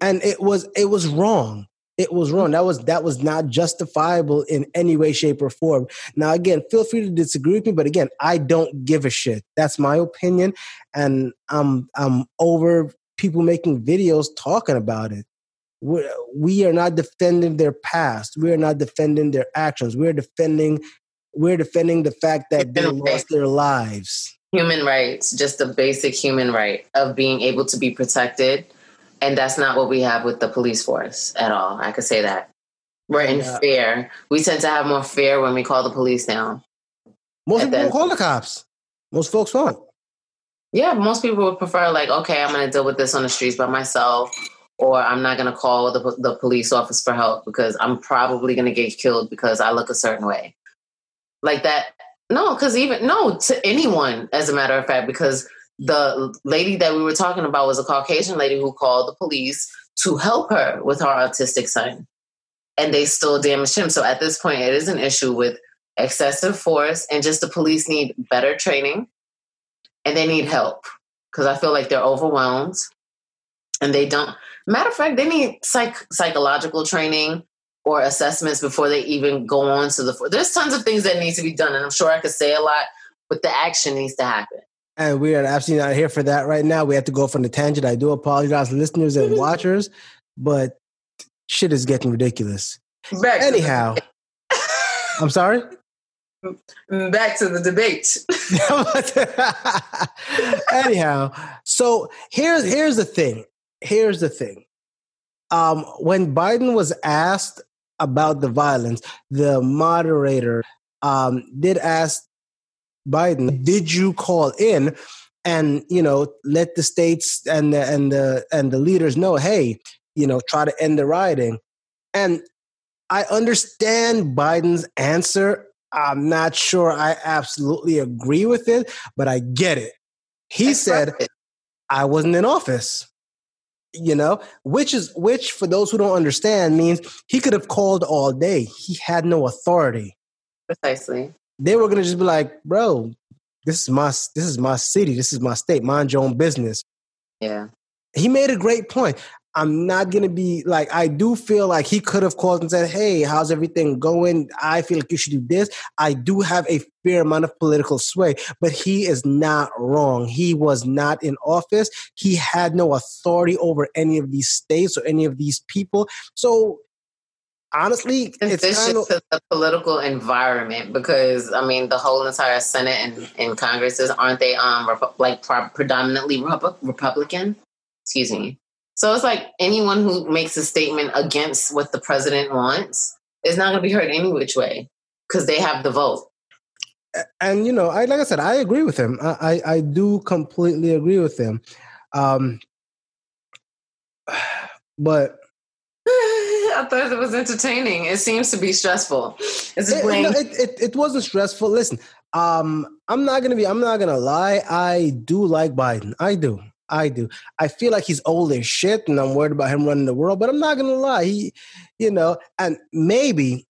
And it was it was wrong. It was wrong. That was that was not justifiable in any way, shape, or form. Now, again, feel free to disagree with me, but again, I don't give a shit. That's my opinion, and I'm I'm over people making videos talking about it we're, we are not defending their past. We are not defending their actions. We're defending we're defending the fact that they lost their lives. Human rights, just the basic human right of being able to be protected. And that's not what we have with the police force at all. I could say that. We're in yeah. fear. We tend to have more fear when we call the police now. Most people then, call the cops. Most folks won't. Yeah, most people would prefer like, okay, I'm going to deal with this on the streets by myself, or I'm not going to call the, the police office for help because I'm probably going to get killed because I look a certain way. Like that. No, because even, no, to anyone, as a matter of fact, because the lady that we were talking about was a Caucasian lady who called the police to help her with her autistic son. And they still damaged him. So at this point, it is an issue with excessive force and just the police need better training and they need help because I feel like they're overwhelmed and they don't Matter of fact, they need psych psychological training or assessments before they even go on to the. There's tons of things that need to be done, and I'm sure I could say a lot, but the action needs to happen. And we are absolutely not here for that right now. We have to go from the tangent. I do apologize, listeners and mm-hmm. watchers, but shit is getting ridiculous. Back Anyhow, <laughs> I'm sorry. Mm, back to the debate. <laughs> Anyhow, so here's here's the thing here's the thing. Um, when Biden was asked about the violence, the moderator um, did ask Biden, "Did you call in and you know let the states and the and the and the leaders know, hey, you know, try to end the rioting?" And I understand Biden's answer. I'm not sure I absolutely agree with it, but I get it. He said, "I wasn't in office." You know which is which for those who don't understand means he could have called all day. He had no authority. Precisely. They were gonna just be like bro this is my this is my city. This is my state. Mind your own business. Yeah. He made a great point I'm not gonna be like I do feel like he could have called and said, "Hey, how's everything going? I feel like you should do this." I do have a fair amount of political sway, but he is not wrong. He was not in office. He had no authority over any of these states or any of these people. So honestly, it's, it's kind of the political environment because I mean the whole entire Senate and, and Congresses aren't they um like predominantly Republican? Excuse me So it's like anyone who makes a statement against what the president wants is not going to be heard any which way because they have the vote. And you know, I like I said, I agree with him. I I, I do completely agree with him. Um, <sighs> but <sighs> I thought it was entertaining. It seems to be stressful. Is it, it, no, it, it, it wasn't stressful. Listen, um, I'm not gonna be. I'm not gonna lie. I do like Biden. I do. I do. I feel like he's old as shit, and I'm worried about him running the world. But I'm not gonna lie. He, you know, and maybe,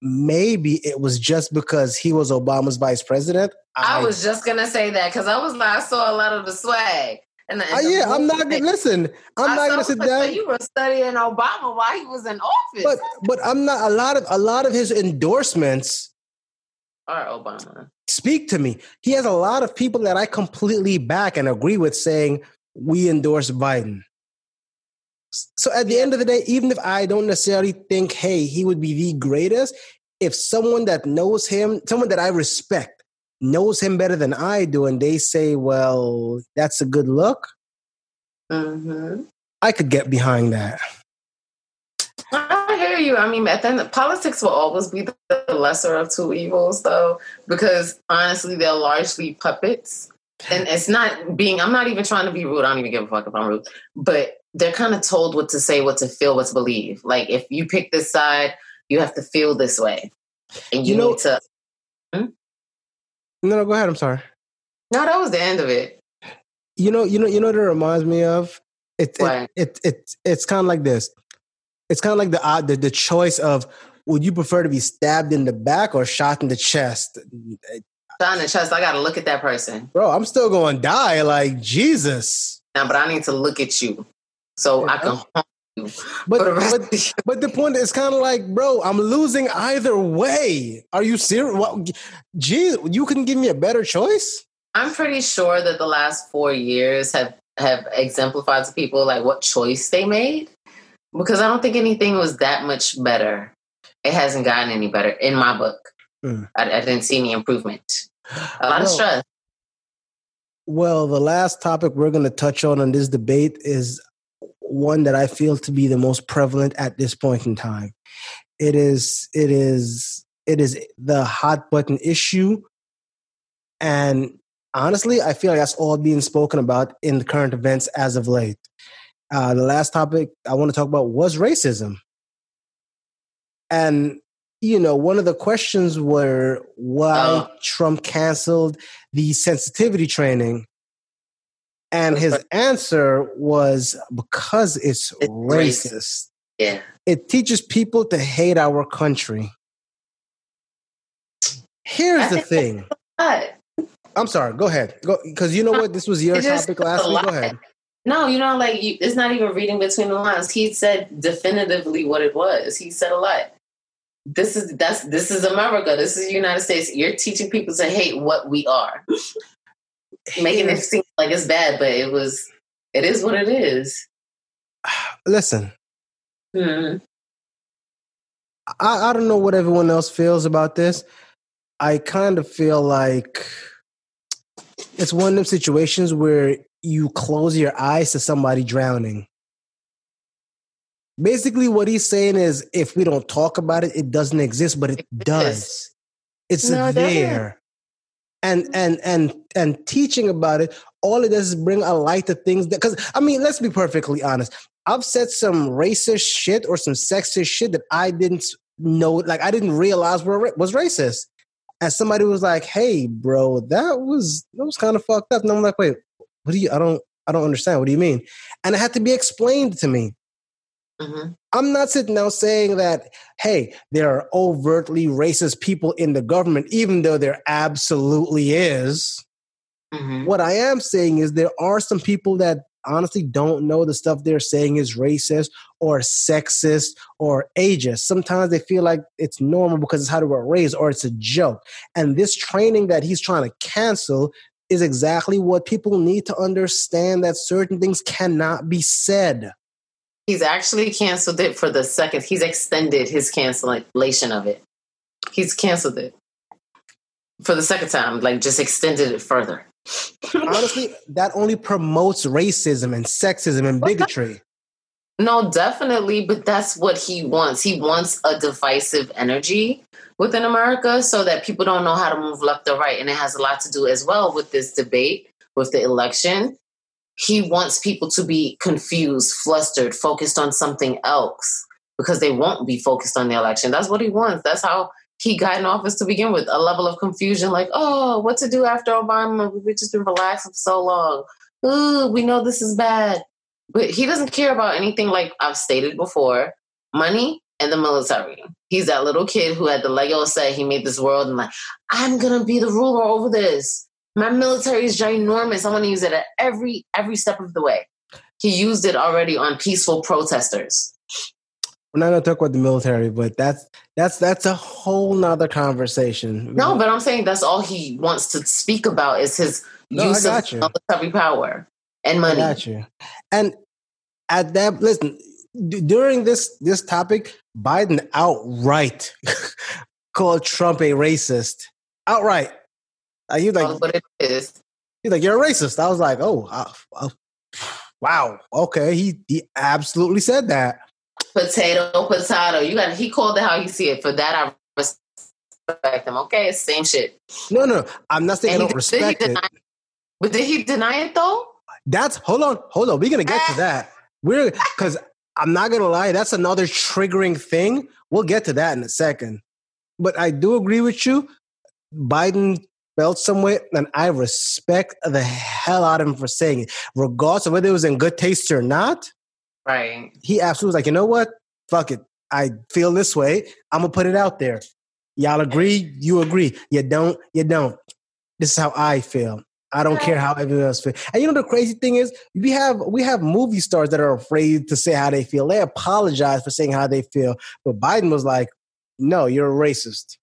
maybe it was just because he was Obama's vice president. I, I was just gonna say that because I was like, I saw a lot of the swag. And, and uh, yeah, I'm not gonna listen. I'm I not gonna sit down. You were studying Obama while he was in office, but but I'm not. A lot of a lot of his endorsements are Obama. Speak to me. He has a lot of people that I completely back and agree with, saying we endorse Biden. So at the end of the day, even if I don't necessarily think, hey, he would be the greatest, if someone that knows him, someone that I respect, knows him better than I do, and they say, well, that's a good look, mm-hmm. I could get behind that. I hear you. I mean, at the end, politics will always be the lesser of two evils, though, because honestly, they're largely puppets. And it's not being, I'm not even trying to be rude. I don't even give a fuck if I'm rude. But they're kind of told what to say, what to feel, what to believe. Like, if you pick this side, you have to feel this way. And you, you know, need to. Hmm? No, no, go ahead. I'm sorry. No, that was the end of it. You know, you know, you know what it reminds me of? It, it, it, it, it's kind of like this. It's kind of like the, uh, the the choice of would you prefer to be stabbed in the back or shot in the chest? Shot in the chest. I got to look at that person, bro. I'm still going to die. Like Jesus. Now, but I need to look at you so yeah. I can but but, but the point is kind of like, bro, I'm losing either way. Are you serious? Well, gee, you couldn't give me a better choice. I'm pretty sure that the last four years have have exemplified to people like what choice they made, because I don't think anything was that much better. It hasn't gotten any better in my book. Mm. I, I, didn't see any improvement. A lot well, of stress. Well, the last topic we're going to touch on in this debate is one that I feel to be the most prevalent at this point in time. It is it is it is the hot button issue and honestly, I feel like that's all being spoken about in the current events as of late. Uh, the last topic I want to talk about was racism. And, you know, one of the questions were why uh, Trump canceled the sensitivity training and his answer was because it's, it's racist. racist. Yeah. It teaches people to hate our country. Here's the thing. I'm sorry. Go ahead. Go because you know <laughs> what? This was your topic last week. Go ahead. No, you know, like you, it's not even reading between the lines. He said definitively what it was. He said a lot. This is that's this is America. This is the United States. You're teaching people to hate what we are making it seem like it's bad, but it was. It is what it is. Listen, hmm I, I don't know what everyone else feels about this. I kind of feel like it's one of those situations where you close your eyes to somebody drowning. Basically, what he's saying is if we don't talk about it, it doesn't exist, but it, does. It's no, there. And and and and teaching about it all it does is bring a light to things that because i mean let's be perfectly honest. I've said some racist shit or some sexist shit that i didn't know like i didn't realize were, was racist. And somebody was like hey bro that was that was kind of fucked up. And i'm like wait what do you i don't i don't understand. What do you mean? And it had to be explained to me Mm-hmm. I'm not sitting now saying that, hey, there are overtly racist people in the government, even though there absolutely is. Mm-hmm. What I am saying is there are some people that honestly don't know the stuff they're saying is racist or sexist or ageist. Sometimes they feel like it's normal because it's how they were raised or it's a joke. And this training that he's trying to cancel is exactly what people need to understand that certain things cannot be said. He's actually canceled it for the second. He's extended his cancellation of it. He's canceled it for the second time, like just extended it further. Honestly, that only promotes racism and sexism and bigotry. No, definitely, but that's what he wants. He wants a divisive energy within America so that people don't know how to move left or right. And it has a lot to do as well with this debate, with the election. He wants people to be confused, flustered, focused on something else because they won't be focused on the election. That's what he wants. That's how he got in office to begin with a level of confusion like, oh, what to do after Obama? We've just been relaxed for so long. Ooh, we know this is bad. But he doesn't care about anything like I've stated before money and the military. He's that little kid who had the Lego set. He made this world and like, I'm gonna be the ruler over this. My military is ginormous. I want to use it at every every step of the way. He used it already on peaceful protesters. We're not gonna talk about the military, but that's that's that's a whole nother conversation. No, but I'm saying that's all he wants to speak about is his no, use of you. military power and money. I got you. And at that, listen, during this this topic, Biden outright <laughs> called Trump a racist. Outright. He's like, what it is. He's like, you're a racist. I was like, oh, wow, okay. He he absolutely said that. Potato, potato. You got. He called it how he see it. For that, I respect him. Okay, it's same shit. No, no, I'm not saying and I don't respect it. But did he deny it though? That's hold on, hold on. We're gonna get to ah. that. We're because I'm not gonna lie, that's another triggering thing. We'll get to that in a second. But I do agree with you. Biden felt some way, and I respect the hell out of him for saying it, regardless of whether it was in good taste or not. Right. He absolutely was like, you know what? Fuck it. I feel this way. I'm gonna put it out there. Y'all agree? You agree. You don't? You don't. This is how I feel. I don't care how everyone else feels. And you know the crazy thing is, we have we have movie stars that are afraid to say how they feel. They apologize for saying how they feel. But Biden was like, "No, you're a racist.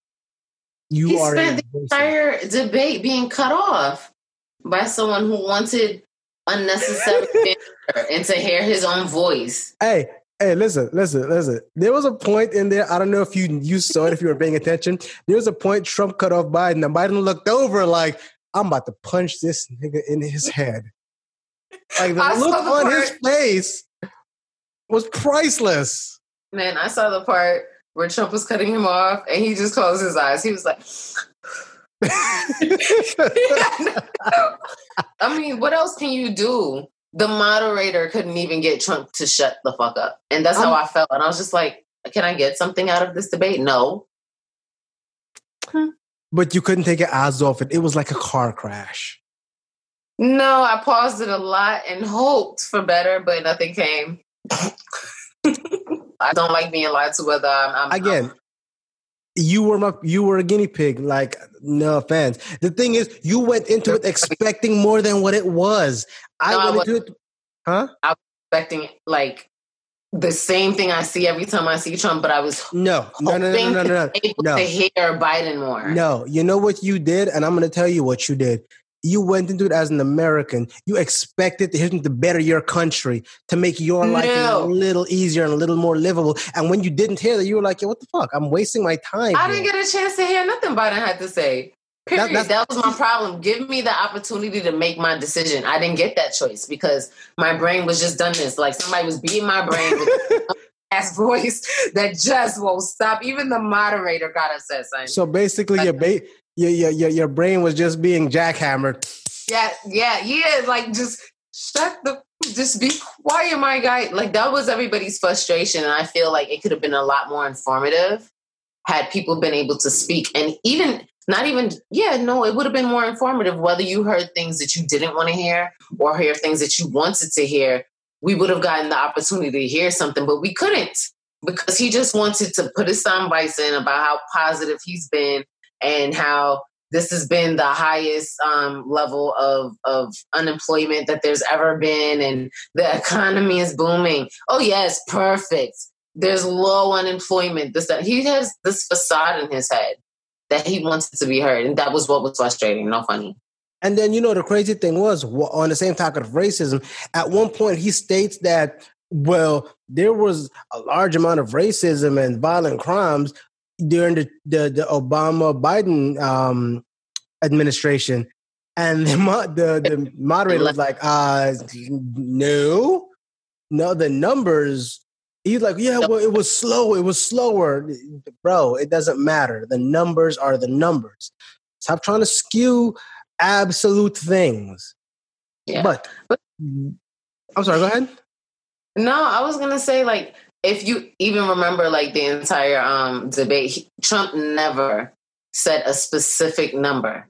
You he are." spent the entire debate being cut off by someone who wanted unnecessary <laughs> and to hear his own voice. Hey, Hey, listen, listen, listen. There was a point in there. I don't know if you you saw it if you were paying attention. There was a point Trump cut off Biden, and Biden looked over like, I'm about to punch this nigga in his head. Like the look the on part. his face was priceless. Man, I saw the part where Trump was cutting him off and he just closed his eyes. He was like, <laughs> I mean, what else can you do? The moderator couldn't even get Trump to shut the fuck up. And that's how I felt. And I was just like, can I get something out of this debate? No. Hmm but you couldn't take your eyes off it. It was like a car crash. No, I paused it a lot and hoped for better, but nothing came. <laughs> I don't like being lied to whether I'm, I'm again. I'm, you were my, you were a guinea pig. Like no offense. The thing is, you went into it expecting more than what it was. I no, went I into it, huh? I was expecting like the same thing I see every time I see Trump, but I was no, no, no, no, no, no, no, able no. to hear Biden more. No, you know what you did, and I'm going to tell you what you did. You went into it as an American. You expected him to better your country, to make your life no. a little easier and a little more livable. And when you didn't hear that, you were like, "Yo, what the fuck? I'm wasting my time." I here. didn't get a chance to hear nothing Biden had to say. Period. That, that, was my problem. Give me the opportunity to make my decision. I didn't get that choice because my brain was just done this. Like somebody was beating my brain with <laughs> a ass voice that just won't stop. Even the moderator got upset. So basically, your, ba- your, your your your brain was just being jackhammered. Yeah, yeah, yeah. Like just shut the just be quiet, my guy. Like that was everybody's frustration, and I feel like it could have been a lot more informative had people been able to speak. And even not even yeah no it would have been more informative whether you heard things that you didn't want to hear or hear things that you wanted to hear we would have gotten the opportunity to hear something but we couldn't because he just wanted to put his sound bites in about how positive he's been and how this has been the highest um, level of, of unemployment that there's ever been and the economy is booming oh yes perfect there's low unemployment this that he has this facade in his head that he wanted to be heard. And that was what was frustrating. No funny. And then, you know, the crazy thing was on the same topic of racism, at one point he states that, well, there was a large amount of racism and violent crimes during the, the, the Obama Biden um, administration. And the, the, the <laughs> moderator was like, uh, no, no, the numbers. He's like, yeah, well, it was slow. It was slower, bro. It doesn't matter. The numbers are the numbers. Stop trying to skew absolute things. Yeah. But, But- I'm sorry. Go ahead. No, I was gonna say like if you even remember like the entire um debate, he, Trump never said a specific number.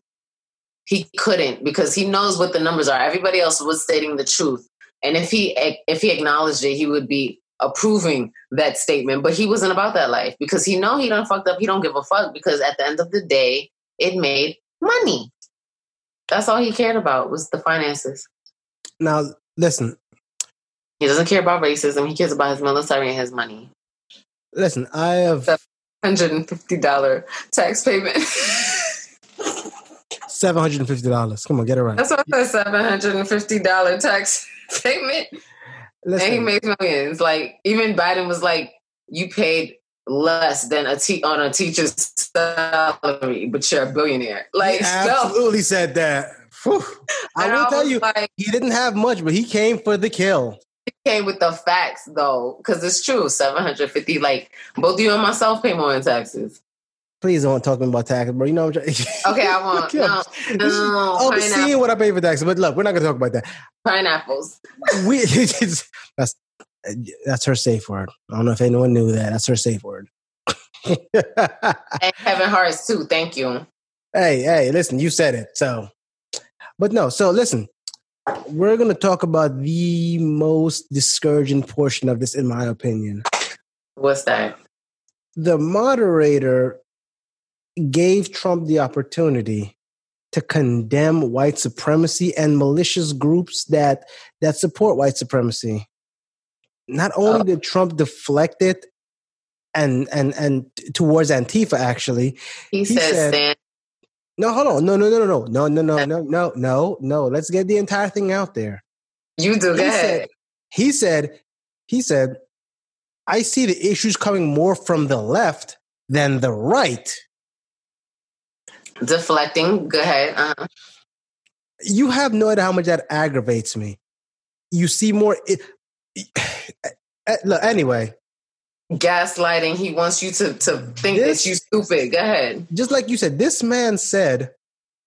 He couldn't because he knows what the numbers are. Everybody else was stating the truth, and if he if he acknowledged it, he would be approving that statement. But he wasn't about that life because he know he done fucked up. He don't give a fuck because at the end of the day, it made money. That's all he cared about was the finances. Now, listen, He doesn't care about racism. He cares about his military and his money. listen. I have hundred and fifty dollar tax payment. seven hundred and fifty dollars. Come on, get it right. That's what I said. Seven hundred and fifty dollar tax <laughs> payment, and he makes millions. Like even Biden was like, "You paid less than a te- on a teacher's salary, but you're a billionaire." Like, he absolutely said that. Whew. I will tell you, like, he didn't have much, but he came for the kill. Came with the facts though, because it's true. Seven hundred fifty. Like both you and myself pay more in taxes. Please don't talk to me about taxes, bro. You know what I'm trying. <laughs> Okay, I won't. No, no, I'm pineapple. seeing what I pay for taxes, but look, we're not gonna talk about that. pineapples. We <laughs> that's that's her safe word. I don't know if anyone knew that. That's her safe word. And Kevin Hart's too. Thank you. hey, hey, listen, you said it. So, but no, so listen, we're going to talk about the most discouraging portion of this, in my opinion. What's that? The moderator gave Trump the opportunity to condemn white supremacy and malicious groups that that support white supremacy. Not only Oh. did Trump deflect it and and and towards Antifa actually, He, He says, said-. No, hold on. No, no, no, no, no, no, no, no, no, no, no. Let's get the entire thing out there. You do. He said, he said, he said, I see the issues coming more from the left than the right. Deflecting. Go ahead. Uh-huh. You have no idea how much that aggravates me. You see more. It, <sighs> eh, look, anyway, Gaslighting. He wants you to, to think This- that you stupid. Go ahead. just like you said, this man said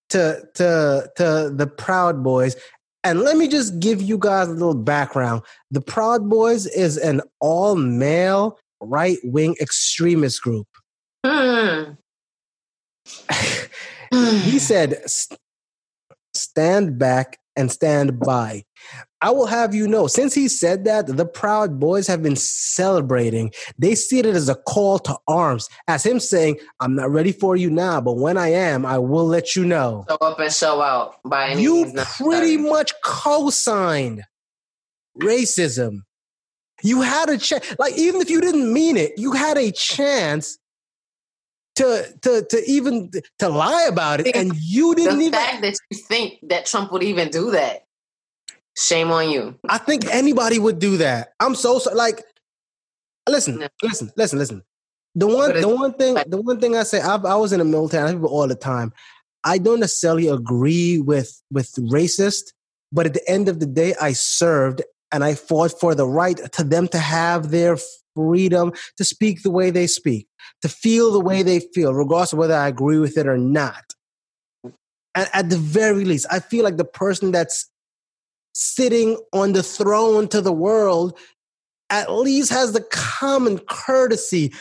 to to to the Proud Boys, and let me just give you guys a little background. The Proud Boys is an all male right wing extremist group. Hmm. <laughs> he said, "Stand back and stand by." I will have you know, since he said that, the Proud Boys have been celebrating. They see it as a call to arms, as him saying, "I'm not ready for you now, but when I am, I will let you know." Show up and show out by any You means necessary. pretty much co-signed racism. You had a chance, like even if you didn't mean it, you had a chance to to to even to lie about it, and you didn't the even. fact that you think that Trump would even do that. Shame on you. I think anybody would do that. I'm so sorry. Like, listen, No. listen, listen, listen. The one, the one thing, the one thing I say, I've, I was in the military. I people all the time. I don't necessarily agree with with racist, but at the end of the day, I served and I fought for the right to them to have their freedom to speak the way they speak, to feel the way they feel, regardless of whether I agree with it or not. And at the very least, I feel like the person that's sitting on the throne to the world at least has the common courtesy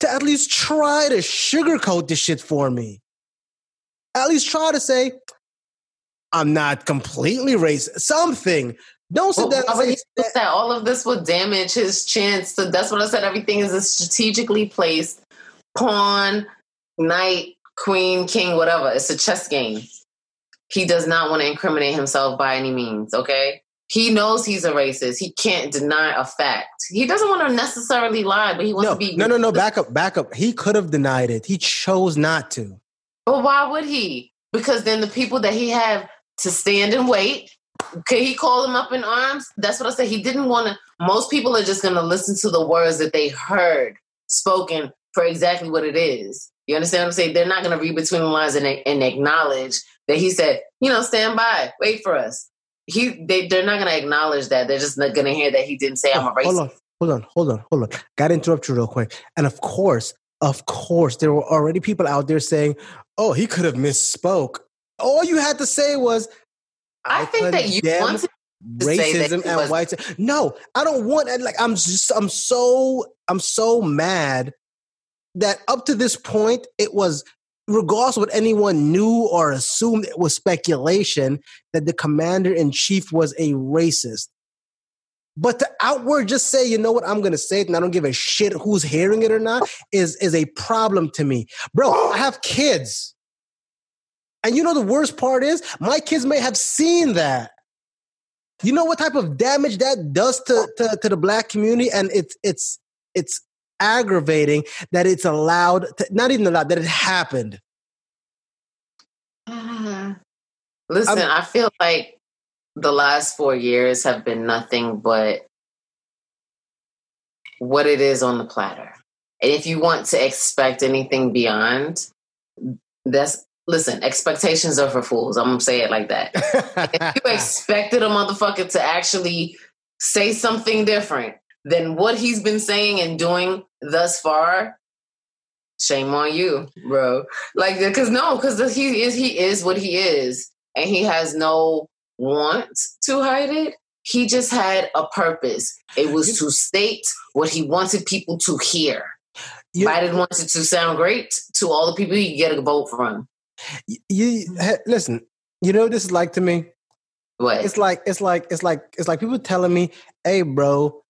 to at least try to sugarcoat this shit for me. At least try to say, I'm not completely racist. Something. Don't sit Well, would say that all of this would damage his chance. So that's what I said. Everything is a strategically placed pawn, knight, queen, king, whatever. It's a chess game. He does not want to incriminate himself by any means. Okay. He knows he's a racist. He can't deny a fact. He doesn't want to necessarily lie, but he wants no, to be. no, no, no. Back up, back up. He could have denied it. He chose not to. But why would he? Because then the people that he have to stand and wait, could he call them up in arms? That's what I said. He didn't want to. Most people are just going to listen to the words that they heard spoken for exactly what it is. You understand what I'm saying? They're not going to read between the lines and, and acknowledge that he said, you know, stand by, wait for us. he they they're not gonna acknowledge that. They're just not gonna hear that he didn't say I'm a racist. Hold on, hold on, hold on, hold on. Got to interrupt you real quick. And of course, of course, there were already people out there saying, "Oh, he could have misspoke." All you had to say was, I, think that you wanted to racism and was- white. No, I don't want. Like, I'm just, I'm so, I'm so mad that up to this point, it was, regardless of what anyone knew or assumed, it was speculation that the commander in chief was a racist. But to outward just say, you know what, I'm gonna say it, and I don't give a shit who's hearing it or not, is is a problem to me, bro. I have kids, and you know the worst part is, my kids may have seen that. You know what type of damage that does to, to, to the black community, and it's it's it's aggravating that it's allowed, to, not even allowed, that it happened. Ah. Listen, I feel like the last four years have been nothing but what it is on the platter. And if you want to expect anything beyond, that's listen, expectations are for fools. I'm gonna say it like that. <laughs> If you expected a motherfucker to actually say something different than what he's been saying and doing thus far, shame on you, bro. Like, because no, because he is he is what he is, and he has no want to hide it. He just had a purpose. It was to state what he wanted people to hear. You- Biden wanted to sound great to all the people he could get a vote from. you, you he- listen. You know what this is like to me. What? It's like it's like it's like it's like people telling me, "Hey, bro,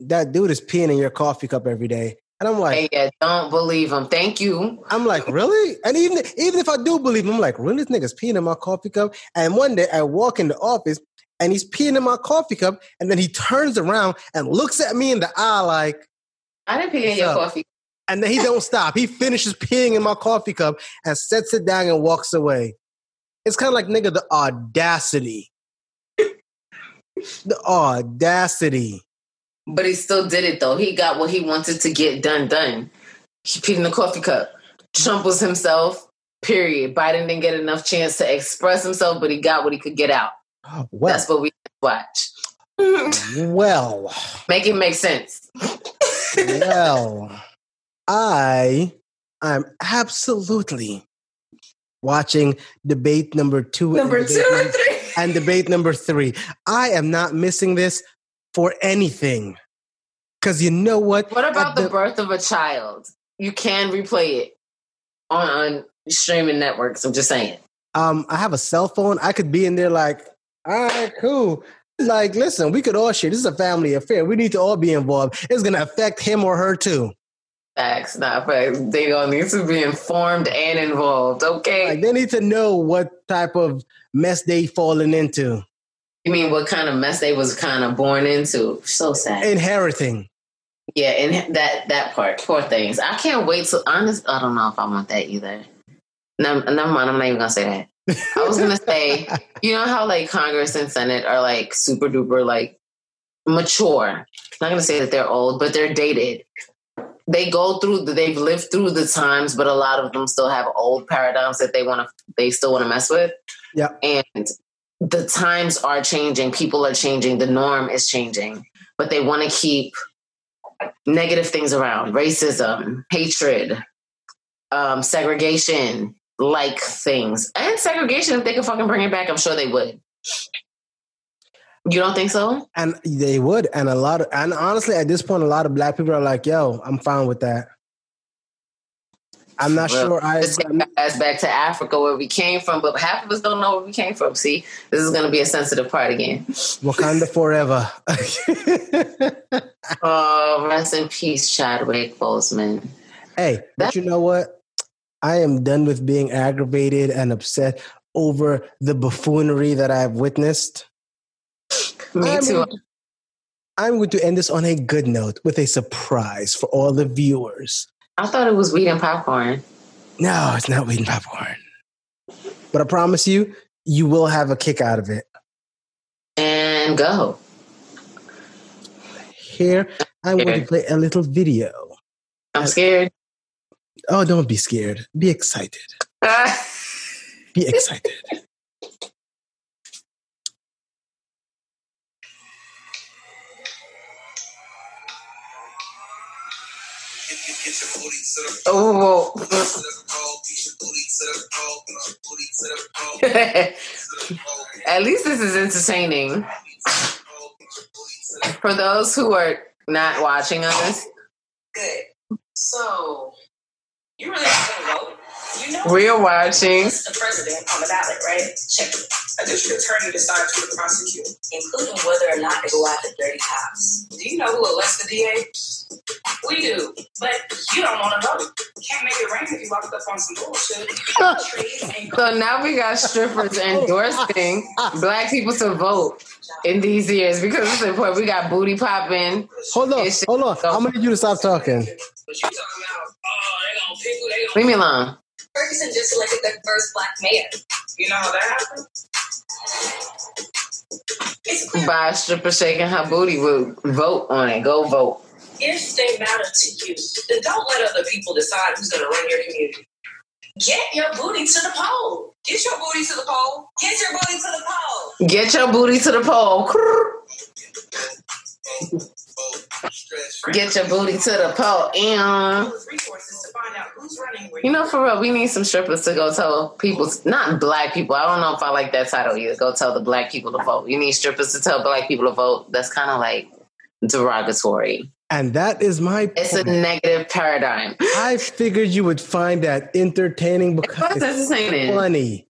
that dude is peeing in your coffee cup every day," and I'm like, hey, yeah, don't believe him. Thank you. I'm like, really? And even even if I do believe him, I'm like, really? This nigga's peeing in my coffee cup. And one day I walk in the office and he's peeing in my coffee cup, and then he turns around and looks at me in the eye like, I didn't pee in your up? coffee. and then he don't stop. He finishes peeing in my coffee cup and sets it down and walks away. It's kind of like nigga the audacity. The audacity. But he still did it though. He got what he wanted to get done done. He peed in the coffee cup. Trump was himself. Period. Biden didn't get enough chance to express himself, but he got what he could get out. Oh, well, That's what we watch. <laughs> well, Make it make sense. well, <laughs> I am absolutely watching debate number two, Number debate two and three. and debate number three. I am not missing this for anything. Because you know what? What about At the birth of a child? You can replay it on, on streaming networks. I'm just saying. um, I have a cell phone. I could be in there like, all right, cool. Like, listen, we could all share. This is a family affair. We need to all be involved. It's gonna affect him or her too. Facts, not facts. They gonna need to be informed and involved. Okay. Like, they need to know what type of mess they fallen into, You mean what kind of mess they was kind of born into? So sad. inheriting. yeah, and that that part, poor things. I can't wait to honest. I don't know if I want that either. No, never mind. I'm not even gonna say that. I was gonna say, <laughs> you know how like Congress and Senate are like super duper like mature. I'm not gonna say that they're old, but they're dated. They go through. the- They've lived through the times, but a lot of them still have old paradigms that they want to. They still want to mess with. Yeah. and the times are changing. People are changing. The norm is changing, but they want to keep negative things around: racism, hatred, um, segregation, like things, and segregation. If they could fucking bring it back, I'm sure they would. You don't think so? And they would. And a lot of and honestly, at this point, a lot of black people are like, yo, I'm fine with that. I'm not Well, sure I Let's take us back to Africa where we came from, but half of us don't know where we came from. See, this is going to be a sensitive part again. Wakanda forever. <laughs> Oh, rest in peace, Chadwick Boseman. hey, but you know what? I am done with being aggravated and upset over the buffoonery that I've witnessed. Me I'm too. going to- I'm going to end this on a good note with a surprise for all the viewers. I thought it was weed and popcorn. No, it's not weed and popcorn. But I promise you, you will have a kick out of it. And go. Here, I want to play a little video. I'm scared. Oh, don't be scared. Be excited. <laughs> Be excited. Oh. <laughs> At least this is entertaining. For those who are not watching us, Good. So, you really going to vote? You know we're watching. the president on the ballot, right? Check it. A district attorney decides who to prosecute, including whether or not to go after dirty cops. Do you know who elects the DA? We do, but you don't want to vote. Can't make it rain if you walk up on some bullshit. So now we got strippers <laughs> endorsing black people to vote in these years because it's important. We got booty popping. Hold on, hold on. I'm gonna need you to stop talking. But you talking about, oh, they gonna pick who they gonna Leave me alone. Ferguson just elected the first black mayor. You know how that happened? By a stripper shaking her booty, will vote on it. Go vote. if they matter to you, then don't let other people decide who's going to run your community. Get your booty to the poll. Get your booty to the poll. Get your booty to the poll. Get your booty to the pole. Get your booty to the pole. And Those resources to find out who's running where you know, for real, we need some strippers to go tell people, not black people. I don't know if I like that title either. Go tell the black people to vote. You need strippers to tell black people to vote. That's kind of like derogatory. And that is my It's a negative paradigm. I figured you would find that entertaining It because was it's funny.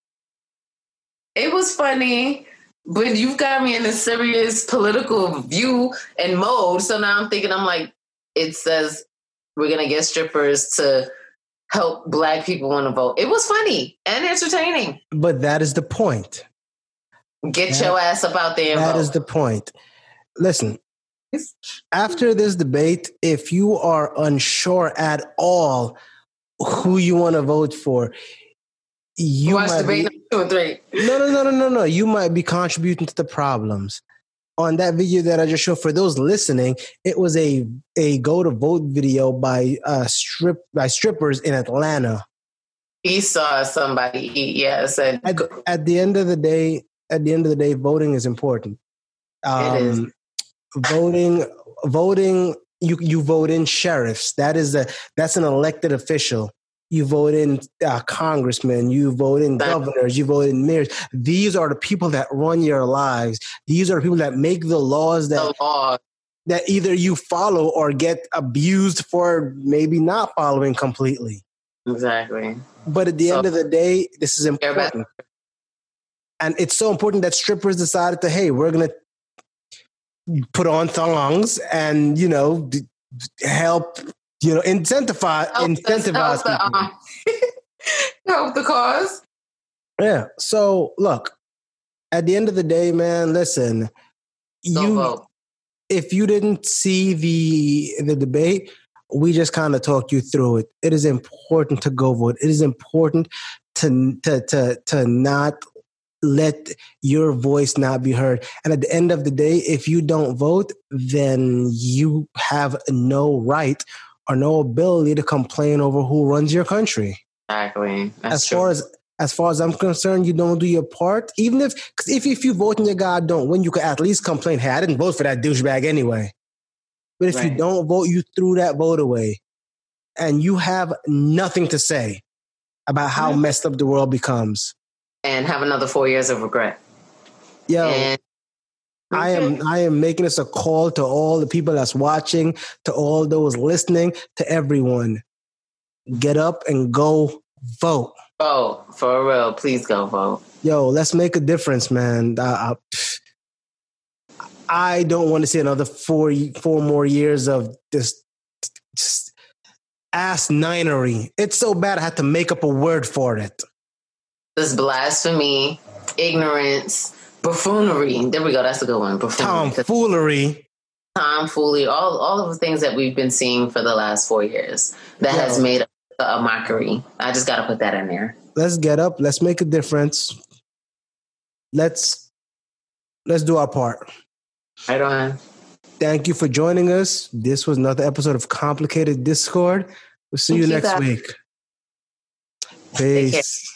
It was funny, but you've got me in a serious political view and mode. So now I'm thinking, I'm like, it says we're gonna get strippers to help black people want to vote. It was funny and entertaining. But that is the point. Get That- your ass up out there That vote. is the point. Listen, after this debate, if you are unsure at all who you want to vote for, you Watch might debate be, two and three. no, no, no, no, no, no. You might be contributing to the problems. On that video that I just showed, for those listening, it was a a go to vote video by uh strip by strippers in Atlanta. He saw somebody eat. Yeah, said At, at the end of the day, at the end of the day, voting is important. Um, It is. Voting, voting. You you vote in sheriffs. That is a that's an elected official. You vote in uh, congressmen. You vote in governors. You vote in mayors. These are the people that run your lives. These are the people that make the laws that the law. that either you follow or get abused for maybe not following completely. Exactly. But at the So- end of the day, this is important. And it's so important that strippers decided to, hey, we're going to put on thongs and, you know, help, you know, incentivize, Help, incentivize help, the, people. um, <laughs> help the cause. Yeah. So look, at the end of the day, man, listen, Go you, vote. if you didn't see the the debate, we just kind of talked you through it. It is important to go vote. It is important to to to to not let your voice not be heard. And at the end of the day, if you don't vote, then you have no right or no ability to complain over who runs your country Exactly. That's as true. far as as far as I'm concerned, you don't do your part. Even if, cause if if you vote and your guy don't win, you could at least complain. Hey, I didn't vote for that douchebag anyway. But if you don't vote, you threw that vote away, and you have nothing to say about how Mhm. messed up the world becomes. and have another four years of regret. Yeah, And I am I am making this a call to all the people that's watching, to all those listening, to everyone. Get up and go vote. vote for real. Please go vote. yo, let's make a difference, man. Uh, pff, I don't want to see another four four more years of this just ass ninery. It's so bad I had to make up a word for it. This blasphemy, ignorance, buffoonery. There we go. That's a good one. Buffoonery. Tomfoolery. Tomfoolery. All all of the things that we've been seeing for the last four years that Yeah. has made a, a mockery. I just got to put that in there. Let's get up. Let's make a difference. Let's let's do our part. Right on. Thank you for joining us. This was another episode of Complicated Discord. We'll see Thank you you, next guys. week. Take care. Peace.